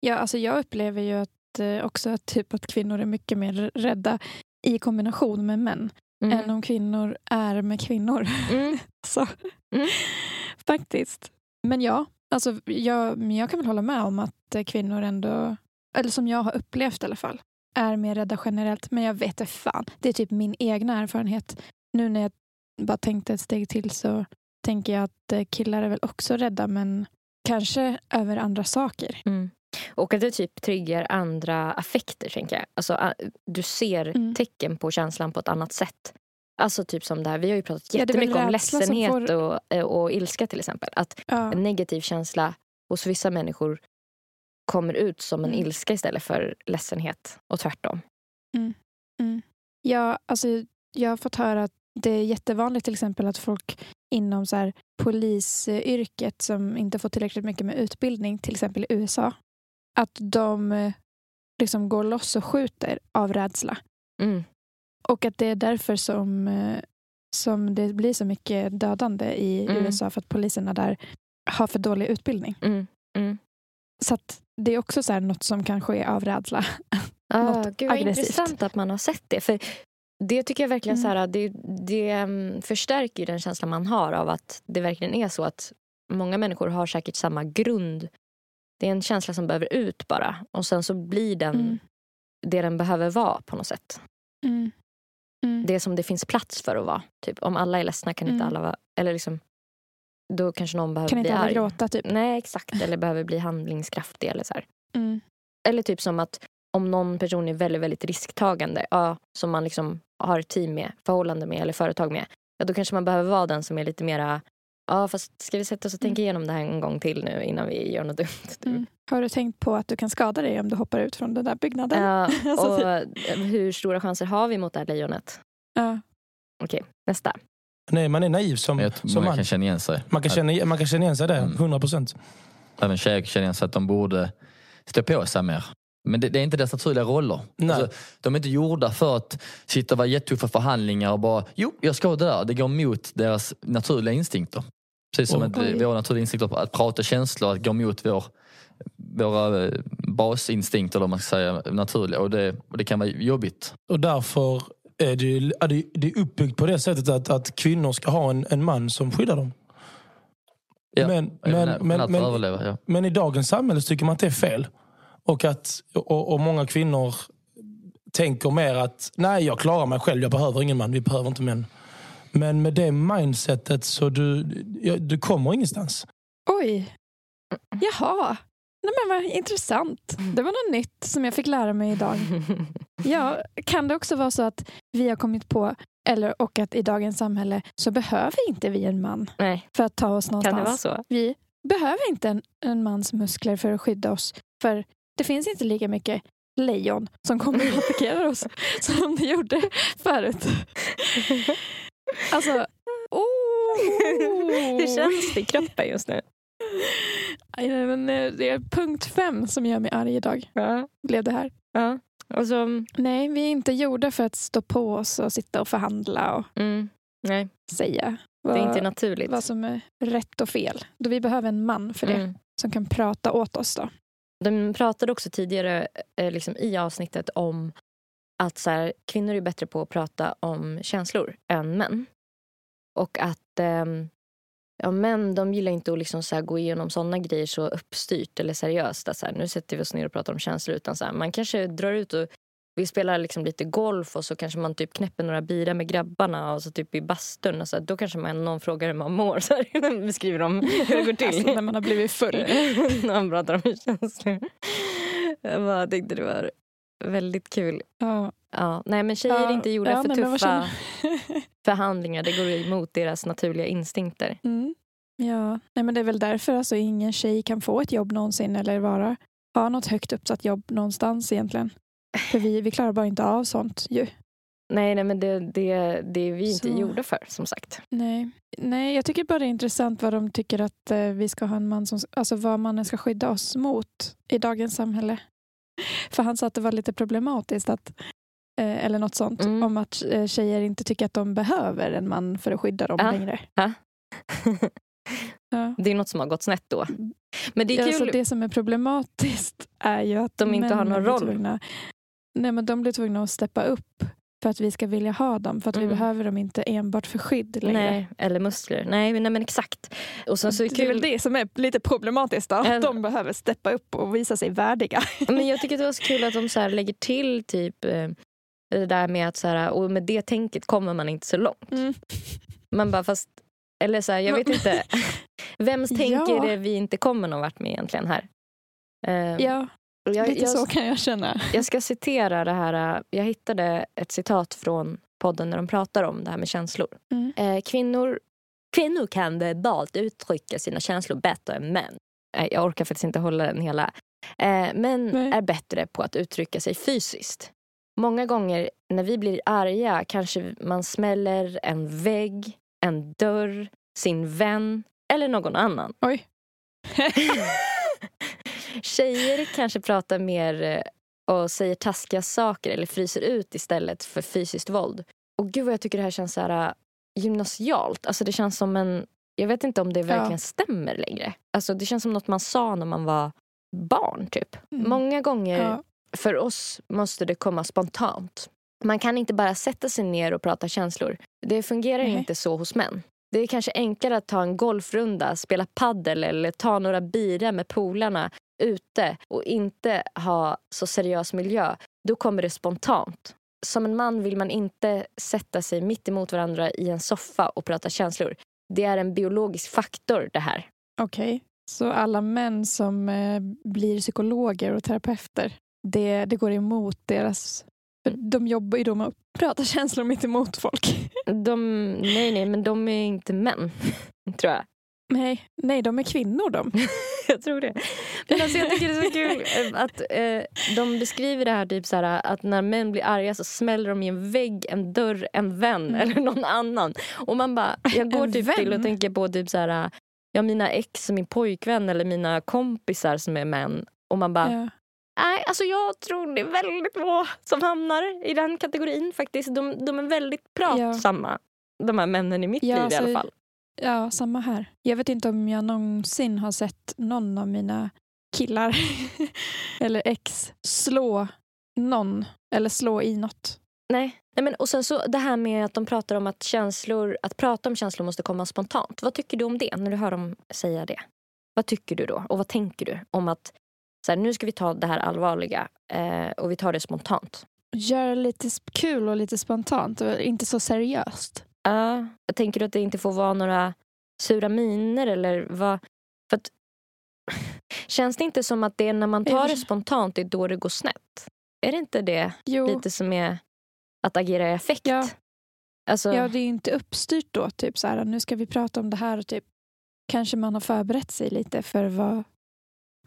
Ja, alltså jag upplever ju att, eh, också att, typ att kvinnor är mycket mer rädda i kombination med män än om kvinnor är med kvinnor. Mm. Så, Mm. Faktiskt. Men ja, alltså jag, jag kan väl hålla med om att eh, kvinnor ändå, eller som jag har upplevt i alla fall, är mer rädda generellt. Men jag vet inte fan. Det är typ min egna erfarenhet. Nu när jag bara tänkte ett steg till så tänker jag att eh, killar är väl också rädda men kanske över andra saker. Mm. Och att det typ triggar andra affekter, tänker jag. Alltså, du ser Mm. tecken på känslan på ett annat sätt. Alltså typ som det här, vi har ju pratat Ja, det jättemycket om rädsla som ledsenhet får- och, eh, och ilska till exempel. Att Ja. en negativ känsla hos vissa människor kommer ut som en Mm. ilska istället för ledsenhet och tvärtom. Ja, alltså, jag har fått höra att det är jättevanligt till exempel att folk inom så här, polisyrket som inte får tillräckligt mycket med utbildning, till exempel i USA, att de eh, liksom går loss och skjuter av rädsla. Mm. Och att det är därför som, eh, som det blir så mycket dödande i Mm. USA för att poliserna där har för dålig utbildning. Mm. Mm. Så det är också så här något som kan ske av rädsla. Ah, Något gud vad aggressivt. intressant att man har sett det. För det tycker jag verkligen Mm. så här, det, det mm, förstärker den känslan man har av att det verkligen är så att många människor har säkert samma grund. Det är en känsla som behöver ut bara och sen så blir den Mm. det den behöver vara på något sätt. Mm. Mm. Det som det finns plats för att vara. Typ, om alla är ledsna kan inte Mm. alla vara... Eller liksom, då kanske någon behöver Kan inte bli alla arg. gråta typ? Nej, exakt. Eller behöver bli handlingskraftig. Eller, så. Mm. eller typ som att om någon person är väldigt, väldigt risktagande, ja, som man liksom har ett team med, förhållande med eller företag med, ja, då kanske man behöver vara den som är lite mera Ja, fast ska vi sätta oss och tänka Mm. igenom det här en gång till nu innan vi gör något dumt? Typ. Mm. Har du tänkt på att du kan skada dig om du hoppar ut från den där byggnaden? Ja, Alltså, och hur stora chanser har vi mot det här lejonet? Ja. Okej, nästa. Nej, man är naiv som, jag som man. kan känna igen sig. Man kan, känna, man kan känna igen sig där, Mm. 100 procent. Även tjejer känner igen sig att de borde stå på sig mer. Men det, det är inte deras naturliga roller. Alltså, de är inte gjorda för att sitta och vara jättetuffa förhandlingar och bara jo, jag ska det där. Det går emot deras naturliga instinkter. Precis som att eh, våra naturliga instinkter att prata känslor, att gå emot vår, våra eh, basinstinkter, eller man ska säga, naturliga. Och det, och det kan vara jobbigt. Och därför är det, det, det är uppbyggt på det sättet att, att kvinnor ska ha en, en man som skyddar dem. Ja, Men, Men, men, men, överleva, ja. men i dagens samhälle så tycker man att det är fel. Och, att, och, och många kvinnor tänker mer att nej, jag klarar mig själv, jag behöver ingen man, vi behöver inte män. Men med det mindsetet så du, du kommer ingenstans. Oj. Jaha. Nej, men vad intressant. Det var något nytt som jag fick lära mig idag. Ja, kan det också vara så att vi har kommit på, eller och att i dagens samhälle så behöver inte vi en man Nej, för att ta oss någonstans. kan det vara så? Vi behöver inte en, en mans muskler för att skydda oss. För det finns inte lika mycket lejon som kommer och attackerar oss som det gjorde förut. Alltså, oh! Hur känns det i kroppen just nu? Men eh, det är punkt fem som gör mig arg idag. Ja. Blev det här. ja. Och så, Nej, vi är inte gjorda för att stå på oss och sitta och förhandla och mm, nej, säga det är vad, inte naturligt. vad som är rätt och fel. Då vi behöver en man för det Mm. som kan prata åt oss. då. De pratade också tidigare eh, liksom, i avsnittet om att så här, kvinnor är bättre på att prata om känslor än män. Och att ehm, ja, män de gillar inte att liksom, så gå igenom såna grejer så uppstyrt eller seriöst. Att, så här, nu sätter vi oss ner och pratar om känslor. Utan så här, man kanske drar ut och vi spelar liksom lite golf och så kanske man typ knäpper några bira med grabbarna och så typ i bastun. Och så här, då kanske man, någon frågar hur man mår. Så här, beskriver de hur det går till. Alltså, när man har blivit full. när han pratar om känslor. Jag bara tyckte det var väldigt kul. Ja. Ja, nej men tjejer är inte gjorda ja, för nej, tuffa förhandlingar. Det går emot deras naturliga instinkter. mm. Ja, nej, men det är väl därför alltså, ingen tjej kan få ett jobb någonsin eller vara, ha något högt uppsatt jobb någonstans egentligen. För vi, vi klarar bara inte av sånt ju. Nej, nej men det, det, det är vi inte Så. gjorda för som sagt. Nej. Nej, jag tycker bara det är intressant vad de tycker att eh, vi ska ha en man som, alltså vad mannen ska skydda oss mot i dagens samhälle. För han sa att det var lite problematiskt att, eh, eller något sånt, Mm. om att eh, tjejer inte tycker att de behöver en man för att skydda dem Ja. längre. Ja. det är något som har gått snett då. Men det är kul. det som är problematiskt är ju att De inte har någon roll. Tvungna, nej, men de blir tvungna att steppa upp för att vi ska vilja ha dem. För att Mm. vi behöver dem inte enbart för skydd längre. Nej, eller muskler. Nej, nej men exakt. Och sen så är det det är väl det som är lite problematiskt. Då, Äh. att de behöver steppa upp och visa sig värdiga. Men jag tycker det var så kul att de så lägger till typ eh, det där med att så här, och med det tänket kommer man inte så långt. Mm. Man bara fast, eller så här, jag vet inte. Vems tänk Ja. det vi inte kommer någon vart med egentligen här? Eh, Ja, jag, lite jag, så kan jag känna. jag ska citera det här. eh, Jag hittade ett citat från podden när de pratar om det här med känslor. Mm. Eh, kvinnor, kvinnor kan verbalt uttrycka sina känslor bättre än män. Eh, jag orkar faktiskt inte hålla den hela. Eh, män Nej. är bättre på att uttrycka sig fysiskt. Många gånger när vi blir arga kanske man smäller en vägg, en dörr, sin vän eller någon annan. Oj. Tjejer kanske pratar mer eh, och säger taskiga saker eller fryser ut istället för fysiskt våld. Och gud vad jag tycker det här känns så här äh, gymnasialt. Alltså det känns som en... Jag vet inte om det verkligen stämmer längre. Alltså det känns som något man sa när man var barn typ. Mm. Många gånger Ja. för oss måste det komma spontant. Man kan inte bara sätta sig ner och prata känslor. Det fungerar Nej. inte så hos män. Det är kanske enklare att ta en golfrunda, spela paddel eller ta några bira med polarna ute och inte ha så seriös miljö. Då kommer det spontant. Som en man vill man inte sätta sig mitt emot varandra i en soffa och prata känslor. Det är en biologisk faktor det här. Okej. Så alla män som eh, blir psykologer och terapeuter, det, det går emot deras... De jobbar ju då med att prata känslor mitt emot folk. De, nej, nej, men de är inte män, tror jag. Nej, nej, de är kvinnor de. Jag tror det. Men alltså, jag tycker det är så kul eh, att eh, de beskriver det här typ så här, att när män blir arga så smäller de i en vägg, en dörr, en vän Mm. eller någon annan. Och man bara, jag går typ till och vän? tänker på typ så här, ja, mina ex, min pojkvän eller mina kompisar som är män. Och man bara, Ja. nej alltså jag tror det är väldigt få som hamnar i den kategorin faktiskt. De, de är väldigt pratsamma. De här männen i mitt Ja, liv i alltså, alla fall. Ja, samma här. Jag vet inte om jag någonsin har sett någon av mina killar eller ex slå någon eller slå i något. Nej. Nej men, och sen så det här med att de pratar om att känslor, att prata om känslor måste komma spontant. Vad tycker du om det när du hör dem säga det? Vad tycker du då? Och vad tänker du om att så här, nu ska vi ta det här allvarliga eh, och vi tar det spontant? Gör det lite kul och lite spontant och inte så seriöst. Ja. tänker du att det inte får vara några sura miner eller vad? För att, känns det inte som att det är när man tar Jag det spontant, det är då det går snett? Är det inte det Jo, lite som är att agera i affekt? Ja. Alltså, ja, det är inte uppstyrt då. Typ så här, nu ska vi prata om det här och typ kanske man har förberett sig lite för vad,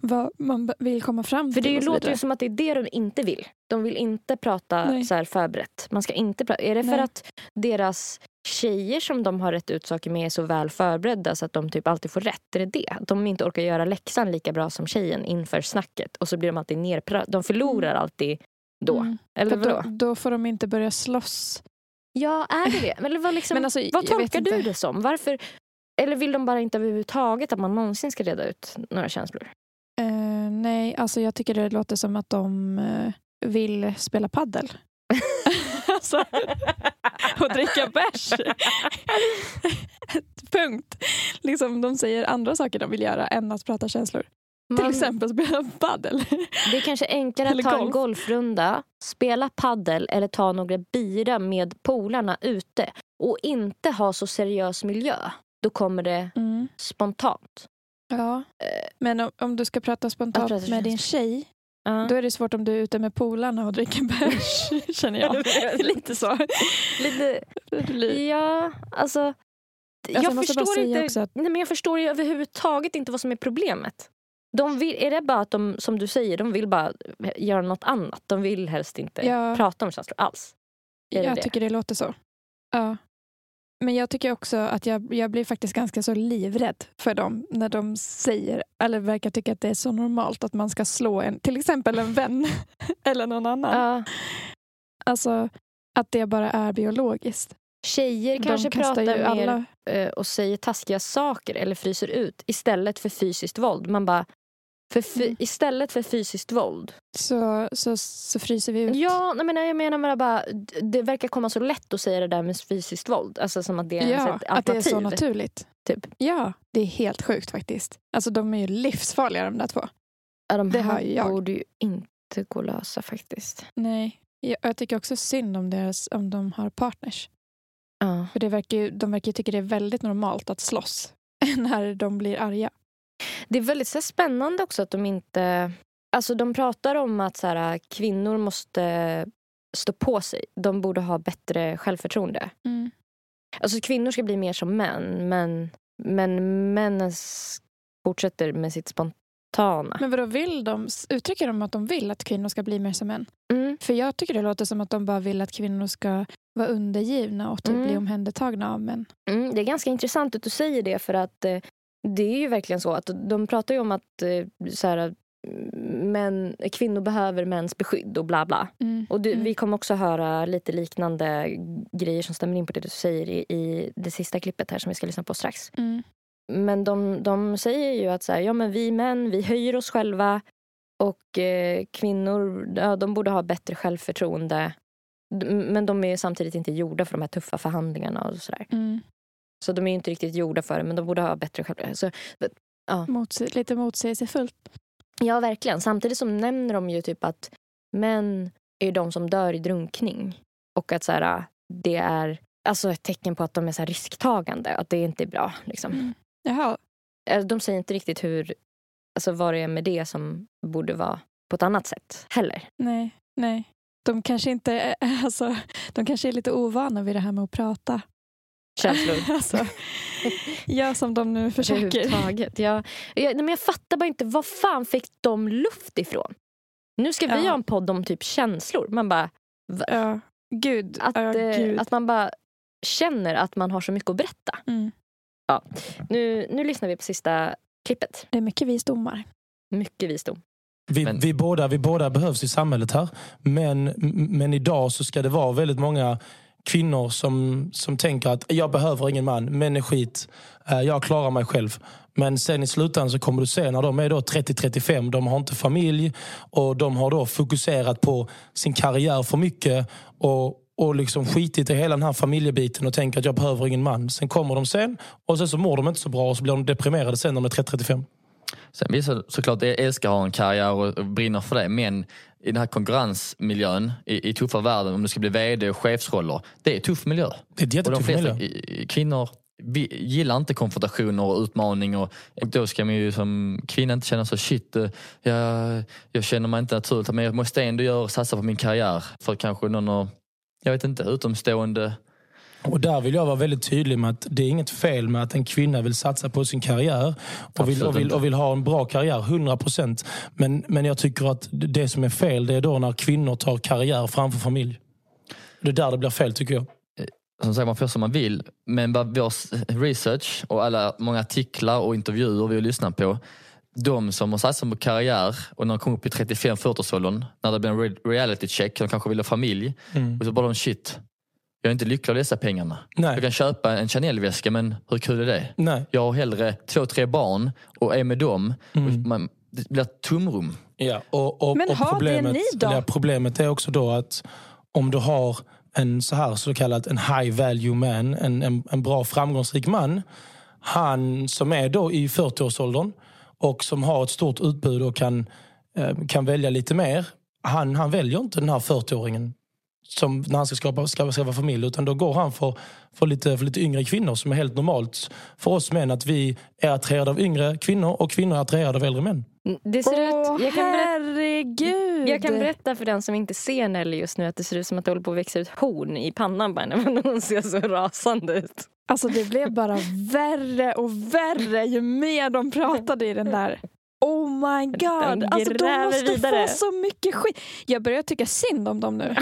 vad man vill komma fram För till. det och så låter ju som att det är det de inte vill. De vill inte prata Nej. så här förberett. Man ska inte prata. Är det för Nej. att deras tjejer som de har rätt ut saker med är så väl förberedda så att de typ alltid får rätt? Är det det? Att de inte orkar göra läxan lika bra som tjejen inför snacket och så blir de alltid nerpratade. De förlorar alltid då. Mm. Eller vadå? då, då får de inte börja slåss. Ja, är det det? Eller vad, liksom, Men alltså, vad tolkar du det som? Varför? Eller vill de bara inte överhuvudtaget att man någonsin ska reda ut några känslor? Eh, nej, alltså jag tycker det låter som att de eh, vill spela paddel. alltså, och dricka bärs. Punkt. Liksom, de säger andra saker de vill göra än att prata känslor. Till Man- exempel spela paddel. Det är kanske enklare att ta en golf. golfrunda, spela paddel eller ta några bira med polarna ute och inte ha så seriös miljö. Då kommer det Mm. spontant. Ja. Men om, om du ska prata spontant med din tjej, Ja. då är det svårt om du är ute med polarna och dricker bärs, känner jag. Lite så. Lite, ja, alltså... jag, jag förstår inte, att- nej, men jag förstår ju överhuvudtaget inte vad som är problemet. De vill, är det bara att de, som du säger, de vill bara göra något annat? De vill helst inte Ja. prata om känslor alls? Det Jag det? tycker det låter så. Ja. Men jag tycker också att jag, jag blir faktiskt ganska så livrädd för dem när de säger, eller verkar tycka att det är så normalt att man ska slå en, till exempel en vän eller någon annan. Ja. Alltså att det bara är biologiskt. Tjejer De kanske pratar ju mer alla- eh, och säger taskiga saker eller fryser ut istället för fysiskt våld. Man bara, för Mm. istället för fysiskt våld. Så, så, så fryser vi ut. Ja, nej, men jag menar bara, det verkar komma så lätt att säga det där med fysiskt våld. Alltså som att det är ja ett att det är alternativ. så naturligt. typ. Ja, det är helt sjukt faktiskt. Alltså de är ju livsfarliga de där två. Ja, de Det här jag. borde ju inte gå lösa faktiskt. Nej, jag, jag tycker också synd om, deras, om de har partners. Ja. För det verkar ju, de verkar ju tycka det är väldigt normalt att slåss när de blir arga. Det är väldigt så här, spännande också att de inte... Alltså de pratar om att så här, kvinnor måste stå på sig. De borde ha bättre självförtroende. Mm. Alltså kvinnor ska bli mer som män, men, men männen fortsätter med sitt spontana. Men vadå, vill de, uttrycker de att de vill att kvinnor ska bli mer som män? Mm. För jag tycker det låter som att de bara vill att kvinnor ska vara undergivna och typ Mm. bli omhändertagna av män. Mm, det är ganska intressant att du säger det för att eh, det är ju verkligen så att de pratar ju om att eh, så här, män, kvinnor behöver mäns beskydd och bla bla. Mm. Och du, Mm. vi kommer också höra lite liknande grejer som stämmer in på det du säger i, i det sista klippet här som vi ska lyssna på strax. Mm. Men de, de säger ju att så här, ja, men vi män vi höjer oss själva och eh, kvinnor ja, de borde ha bättre självförtroende. Men de är samtidigt inte gjorda för de här tuffa förhandlingarna och sådär. Mm. Så de är ju inte riktigt gjorda för det men de borde ha bättre självförtroende. Så, Motse- lite motsägelsefullt. ja verkligen. Samtidigt som nämner de ju typ att män är ju de som dör i drunkning. Och att så här, det är alltså ett tecken på att de är så risktagande. Att det inte är bra. Liksom. Mm. Jaha, Eh, De säger inte riktigt hur, alltså vad det är med det som borde vara på ett annat sätt heller. nej, nej. De kanske inte är, alltså, de kanske är lite ovana vid det här med att prata. Känslor. alltså, gör som de nu försöker. Överhuvudtaget. Jag, jag, nej, men jag fattar bara inte, var fan fick de luft ifrån? Nu ska vi Ja. ha en podd om typ känslor. Man bara, va? Ja, gud. Att, ja, eh, gud. att man bara känner att man har så mycket att berätta. Mm. Nu, nu lyssnar vi på sista klippet. Det är mycket visdomar. Mycket visdom. Vi, Men- vi, båda, vi båda behövs i samhället här. Men, men idag så ska det vara väldigt många kvinnor som, som tänker att jag behöver ingen man, män är skit, eh, jag klarar mig själv. Men sen i slutändan så kommer du se när de är då 30-35, de har inte familj och de har då fokuserat på sin karriär för mycket och, och liksom skitit i hela den här familjebiten och tänker att jag behöver ingen man. Sen kommer de sen och sen så mår de inte så bra och så blir de deprimerade sen när de är 30-35. Sen vissa såklart älskar att ha en karriär och brinner för det men i den här konkurrensmiljön i, i tuffa världen om du ska bli vd och chefsroller. Det är en tuff miljö. Det är jättetufft flesta miljö. kvinnor vi gillar inte konfrontationer och utmaning och, och då ska man ju som kvinna inte känna så shit, eh, jag, jag känner mig inte naturligt men jag måste ändå göra, satsa på min karriär för kanske någon jag vet inte, utomstående Och där vill jag vara väldigt tydlig med att det är inget fel med att en kvinna vill satsa på sin karriär och vill, och vill, och vill ha en bra karriär, 100 procent. Men, men jag tycker att det som är fel det är då när kvinnor tar karriär framför familj. Det är där det blir fel tycker jag. som sagt man får som man vill. Men vad vår research och alla många artiklar och intervjuer vi har lyssnat på. De som har satsat på karriär och när de kom upp i 35-40-årsåldern, när det blev en re- reality check, de kanske vill ha familj. Mm. Och så bara de shit, jag är inte lycklig av dessa pengarna. Jag Nej, kan köpa en Chanel-väska men hur kul är det? nej. Jag har hellre två, tre barn och är med dem. Mm. Och man, det blir ett tomrum. Ja, och, och, Men och har det problemet, ni då? eller problemet är också då att om du har en så här så kallad en high value man, en, en, en bra framgångsrik man. Han som är då i 40-årsåldern och som har ett stort utbud och kan, eh, kan välja lite mer. Han, han väljer inte den här 40-åringen som när han ska skapa, ska skapa familj utan då går han för, för, lite, för lite yngre kvinnor som är helt normalt för oss män att vi är attraherade av yngre kvinnor och kvinnor är attraherade av äldre män. Det ser Åh, ut, jag, kan berätta, herregud! jag kan berätta för den som inte ser Nelly just nu att det ser ut som att det håller på att växa ut horn i pannan henne. Men hon ser så rasande ut. Alltså det blev bara värre och värre ju mer de pratade i den där. Oh my god! Alltså de måste vidare. få så mycket skit. Jag börjar tycka synd om dem nu.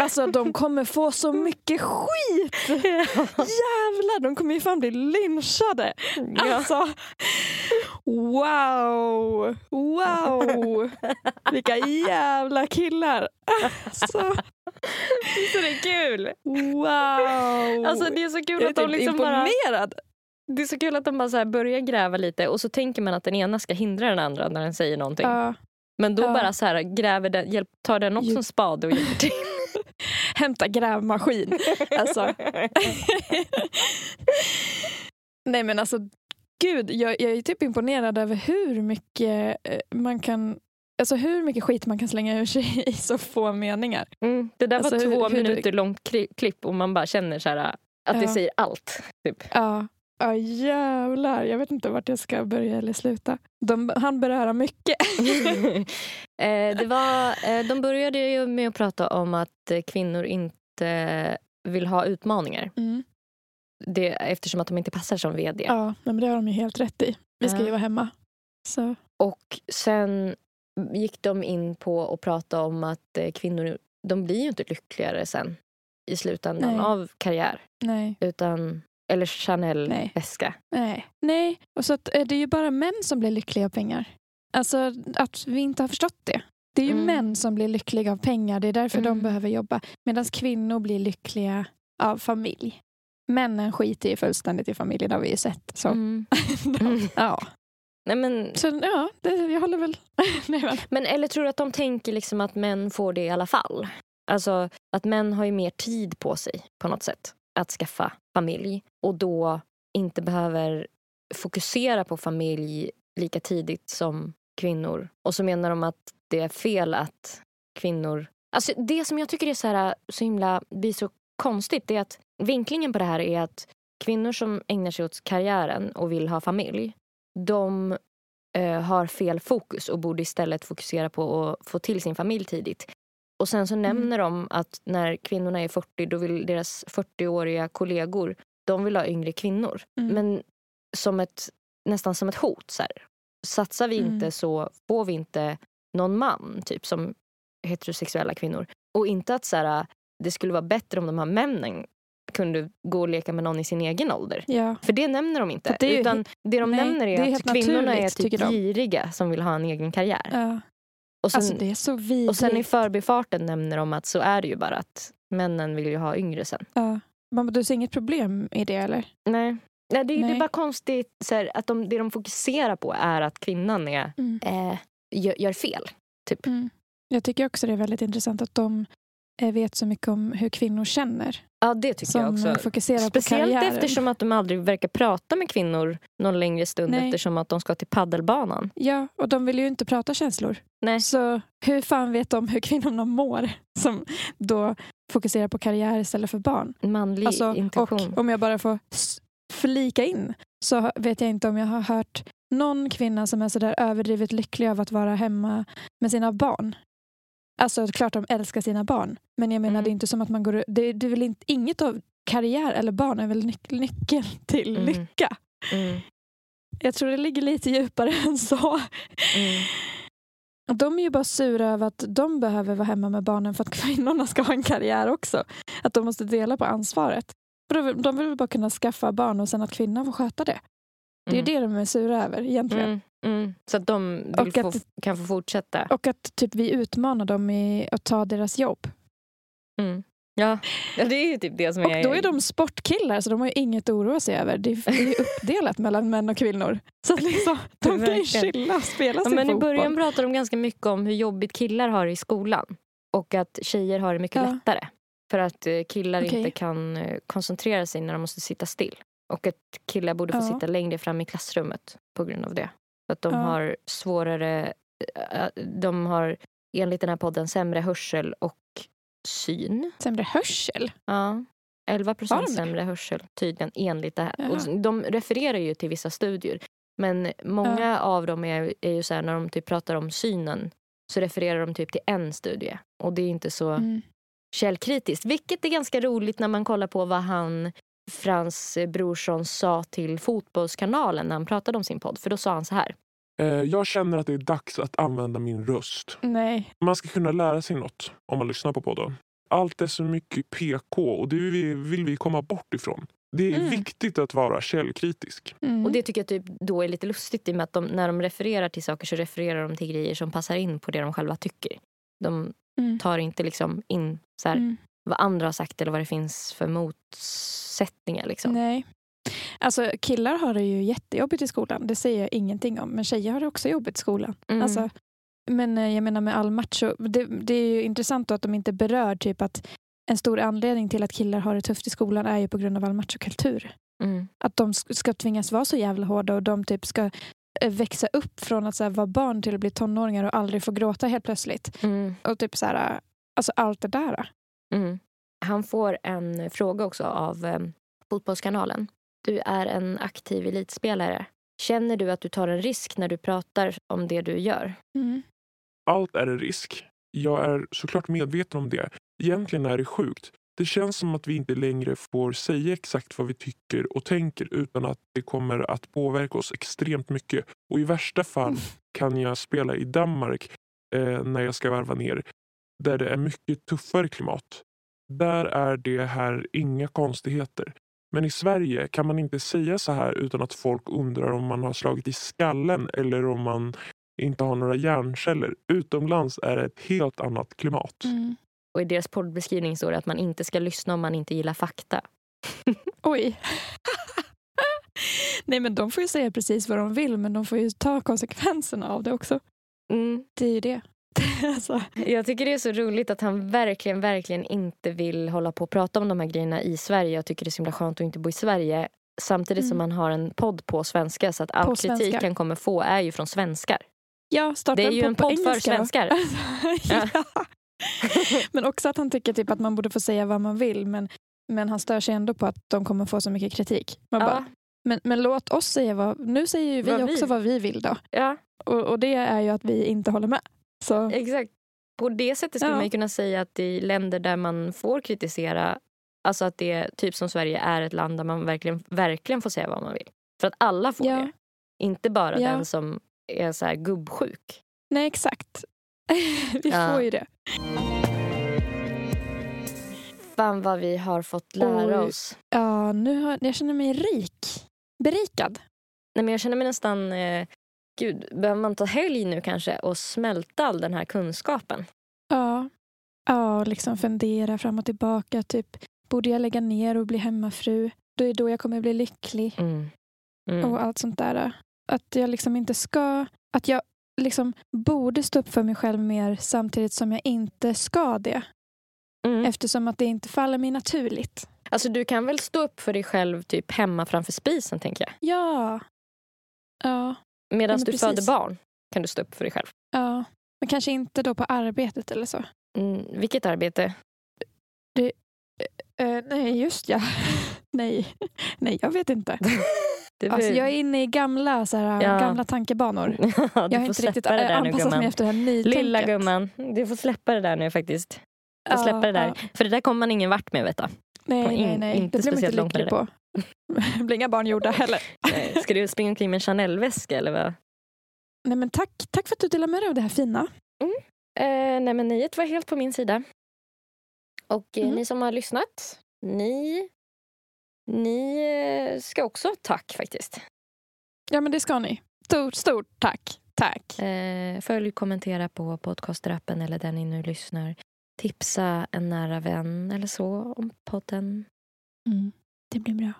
Alltså de kommer få så mycket skit! Jävlar, de kommer ju fan bli lynchade. Alltså, wow! Wow! Vilka jävla killar! Alltså, Så det är kul. wow! Alltså det är så kul jag är att de typ liksom bara... imponerad. Det är så kul att de bara så börjar gräva lite och så tänker man att den ena ska hindra den andra när den säger någonting. Ja. Men då Ja. bara så här gräver den, hjälp, tar den också en spade och hjälper till. Hämta grävmaskin. Alltså. Nej men alltså, gud, jag, jag är typ imponerad över hur mycket eh, man kan Alltså hur mycket skit man kan slänga ur sig i så få meningar. Mm, det där Alltså, var hur- två hur det- minuter långt kli- klipp och man bara känner så här att det Ja. säger allt. Typ. Ja, Ja jävlar, jag vet inte vart jag ska börja eller sluta. De, han beröra mycket. eh, det var, eh, de började ju med att prata om att kvinnor inte vill ha utmaningar. Mm. Det, eftersom att de inte passar som vd. Ja, men det har de ju helt rätt i. Vi ska ju vara hemma. Så. Och sen gick de in på att prata om att eh, kvinnor de blir ju inte lyckligare sen i slutändan Nej. av karriär. Nej, Utan, eller Nej. Chanel-väska. nej, nej. Och så att, eh, det är ju bara män som blir lyckliga av pengar. Alltså att vi inte har förstått det. Det är ju Mm. män som blir lyckliga av pengar. Det är därför de Mm. behöver jobba. Medan kvinnor blir lyckliga av familj. Männen skiter ju fullständigt i familjen, det har vi ju sett. Så. Mm. Mm. Ja. Nej, men, Så ja, det, jag håller väl... nej, men. men eller tror du att de tänker liksom att män får det i alla fall? Alltså att män har ju mer tid på sig på något sätt att skaffa familj och då inte behöver fokusera på familj lika tidigt som kvinnor. Och så menar de att det är fel att kvinnor... Alltså det som jag tycker är så, här, så himla blir så konstigt är att vinklingen på det här är att kvinnor som ägnar sig åt karriären och vill ha familj de eh, har fel fokus och borde istället fokusera på att få till sin familj tidigt. Och sen så nämner de att när kvinnorna är 40 då vill deras 40-åriga kollegor de vill ha yngre kvinnor. Mm. Men som ett, nästan som ett hot. Så här. Satsar vi Mm. inte så får vi inte någon man, typ som heterosexuella kvinnor. Och inte att så här, det skulle vara bättre om de här männen kunde gå och leka med någon i sin egen ålder. Ja. För det nämner de inte. Det Utan det de nej, nämner är är, att kvinnorna är typ giriga som vill ha en egen karriär. ja. Och, sen, Alltså det är så vidrigt. och sen i förbifarten nämner de att så är det ju bara att männen vill ju ha yngre sen. ja. Man, du ser inget problem i det eller? Nej. Nej, det, är- det är Nej. bara konstigt här, att de, det de fokuserar på är att kvinnan är, Mm. eh, gör, gör fel. Typ. Mm. Jag tycker också det är väldigt intressant att de vet så mycket om hur kvinnor känner. Ja, det tycker jag Som också. fokuserar på Speciellt karriären. eftersom att de aldrig verkar prata med kvinnor någon längre stund Nej. eftersom att de ska till paddelbanan. Ja, och de vill ju inte prata känslor. Nej. Så hur fan vet de hur kvinnorna mår som då fokuserar på karriär istället för barn? Manlig Alltså, intuition. och om jag bara får flika in så vet jag inte om jag har hört någon kvinna som är så där överdrivet lycklig av att vara hemma med sina barn. Alltså klart de älskar sina barn. Men jag menar Mm. det är inte som att man går... Det, det är inte, inget av karriär eller barn är väl nyc- nyckeln till Mm. lycka. Mm, Jag tror det ligger lite djupare än så. mm. De är ju bara sura över att de behöver vara hemma med barnen för att kvinnorna ska ha en karriär också. Att de måste dela på ansvaret. De vill- bara kunna skaffa barn och sen att kvinnan får sköta det. Det är ju det de är sura över egentligen. Mm, mm. Så att de Och få, att- kan få fortsätta. Och att typ vi utmanar dem i att ta deras jobb. Mm. Ja. ja, det är ju typ det som Och är... då är de sportkillar så de har ju inget att oroa sig över. Det är ju uppdelat mellan män och kvinnor. Så liksom, de kan ju chilla och spela Ja, sin men I fotboll. början pratade de ganska mycket om hur jobbigt killar har i skolan. Och att tjejer har det mycket Ja. lättare. För att eh, killar Okej. inte kan eh, koncentrera sig när de måste sitta still. Och att killar borde få Ja. sitta längre fram i klassrummet på grund av det. För att de Ja. har svårare... eh, De har enligt den här podden sämre hörsel och syn. Sämre hörsel. Ja. 11 Har procent sämre hörsel tydligen enligt det här. Och de refererar ju till vissa studier. Men många av dem är, är ju så här när de typ pratar om synen så refererar de typ till en studie. Och det är inte så Mm. källkritiskt. Vilket är ganska roligt när man kollar på vad han Frans Brorsson sa till Fotbollskanalen när han pratade om sin podd. För då sa han så här. Eh, Jag känner att det är dags att använda min röst. Nej. Man ska kunna lära sig något om man lyssnar på podden. Allt är så mycket PK och det vill vi, vill vi komma bort ifrån. Det är Mm. viktigt att vara källkritisk. Mm. Och det tycker jag typ då är lite lustigt i och med att de, när de refererar till saker så refererar de till grejer som passar in på det de själva tycker. De Mm. tar inte liksom in så här, Mm. Vad andra har sagt eller vad det finns för motsättningar. Liksom. Nej. Alltså killar har det ju jättejobbigt i skolan. Det säger jag ingenting om. Men tjejer har det också jobbigt i skolan. Mm. Alltså, men eh, jag menar med all macho. Det, det är ju intressant då att de inte berör typ att en stor anledning till att killar har det tufft i skolan är ju på grund av all machokultur. Mm. Att de sk- ska tvingas vara så jävla hårda och de typ ska eh, växa upp från att så här, vara barn till att bli tonåringar och aldrig få gråta helt plötsligt. Mm. Och typ så här, alltså allt det där. Mm. Han får en fråga också av eh, Fotbollskanalen. Du är en aktiv elitspelare. Känner du att du tar en risk när du pratar om det du gör? Mm. Allt är en risk. Jag är såklart medveten om det. Egentligen är det sjukt. Det känns som att vi inte längre får säga exakt vad vi tycker och tänker utan att det kommer att påverka oss extremt mycket. Och i värsta fall kan jag spela i Danmark eh, när jag ska varva ner där det är mycket tuffare klimat. Där är det här inga konstigheter. Men i Sverige kan man inte säga så här utan att folk undrar om man har slagit i skallen eller om man inte har några hjärnceller. Utomlands är det ett helt annat klimat. Mm. Och i deras poddbeskrivning står det att man inte ska lyssna om man inte gillar fakta. Oj. Nej men de får ju säga precis vad de vill men de får ju ta konsekvenserna av det också. Mm. Det är ju det. alltså, Jag tycker det är så roligt att han verkligen, verkligen inte vill hålla på och prata om de här grejerna i Sverige. Jag tycker det är så himla skönt att inte bo i Sverige. Samtidigt som Mm. man har en podd på svenska så att all På kritik svenska. han kommer få är ju från svenskar. ja, starta Det är ju en podd för svenskar. ja. Men också att han tycker typ att man borde få säga vad man vill men, men han stör sig ändå på att de kommer få så mycket kritik. Man Ja, bara, men, men låt oss säga vad... Nu säger ju vi Vad vi också vill. vad vi vill då. ja, Och, och det är ju att vi inte håller med. Så exakt. På det sättet skulle Ja. man kunna säga att i länder där man får kritisera, alltså att det typ som Sverige är ett land där man verkligen, verkligen får säga vad man vill. För att alla får Ja. det. Inte bara Ja. den som är så här gubbsjuk. nej, exakt. vi får ju det. Fan vad vi har fått lära Oj. oss. Ja, nu har, jag känner mig rik. Berikad. Nej, men jag känner mig nästan... Eh, gud, behöver man ta helg nu kanske och smälta all den här kunskapen? Ja. Ja, och liksom fundera fram och tillbaka. Typ, borde jag lägga ner och bli hemmafru? Det är då jag kommer bli lycklig. Mm. Mm. Och allt sånt där. Att jag liksom inte ska... Att jag liksom borde stå upp för mig själv mer samtidigt som jag inte ska det. Mm. Eftersom att det inte faller mig naturligt. Alltså, du kan väl stå upp för dig själv typ hemma framför spisen, tänker jag. Ja. Ja. Medan du precis. föder barn kan du stå upp för dig själv. Ja. Men kanske inte då på arbetet eller så. Mm. Vilket arbete? Eh, nej, just ja. nej. nej, jag vet inte. Det Alltså, jag är inne i gamla, så här, Ja. gamla tankebanor. du Jag har inte riktigt det där nu, anpassat mig efter det här nytänket. Lilla gumman, du får släppa det där nu faktiskt. Du får Ja, släppa det där. ja. För det där kommer man ingen vart med, vet du. Nej, in- nej, nej. inte det blir man inte lycklig på. Det blir inga barn gjorda heller. Eh, Ska du springa omkring med en Chanel-väska eller vad? Nej, men tack, tack för att du delar med dig av det här fina. Eh, nej, men nöjet var helt på min sida. Och eh, Mm. ni som har lyssnat, ni, ni eh, ska också ha tack faktiskt. Ja, men det ska ni. Stort, stort tack. Tack. Eh, följ, kommentera på podcastrappen eller där ni nu lyssnar. Tipsa en nära vän eller så om podden. Mm. Det blir bra.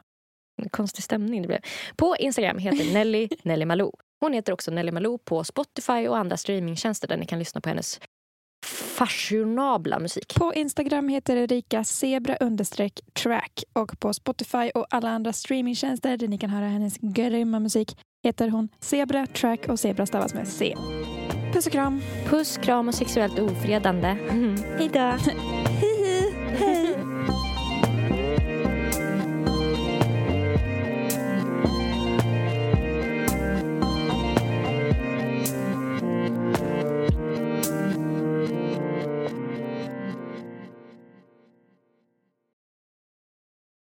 Konstig stämning det blev. På Instagram heter Nelly Nelly Malou. Hon heter också Nelly Malou på Spotify och andra streamingtjänster där ni kan lyssna på hennes fashionabla musik. På Instagram heter Erika zebra understreck track och på Spotify och alla andra streamingtjänster där ni kan höra hennes grymma musik heter hon Zebra Track och Zebra stavas med C. Puss och kram. Puss, kram och sexuellt ofredande. Hej då!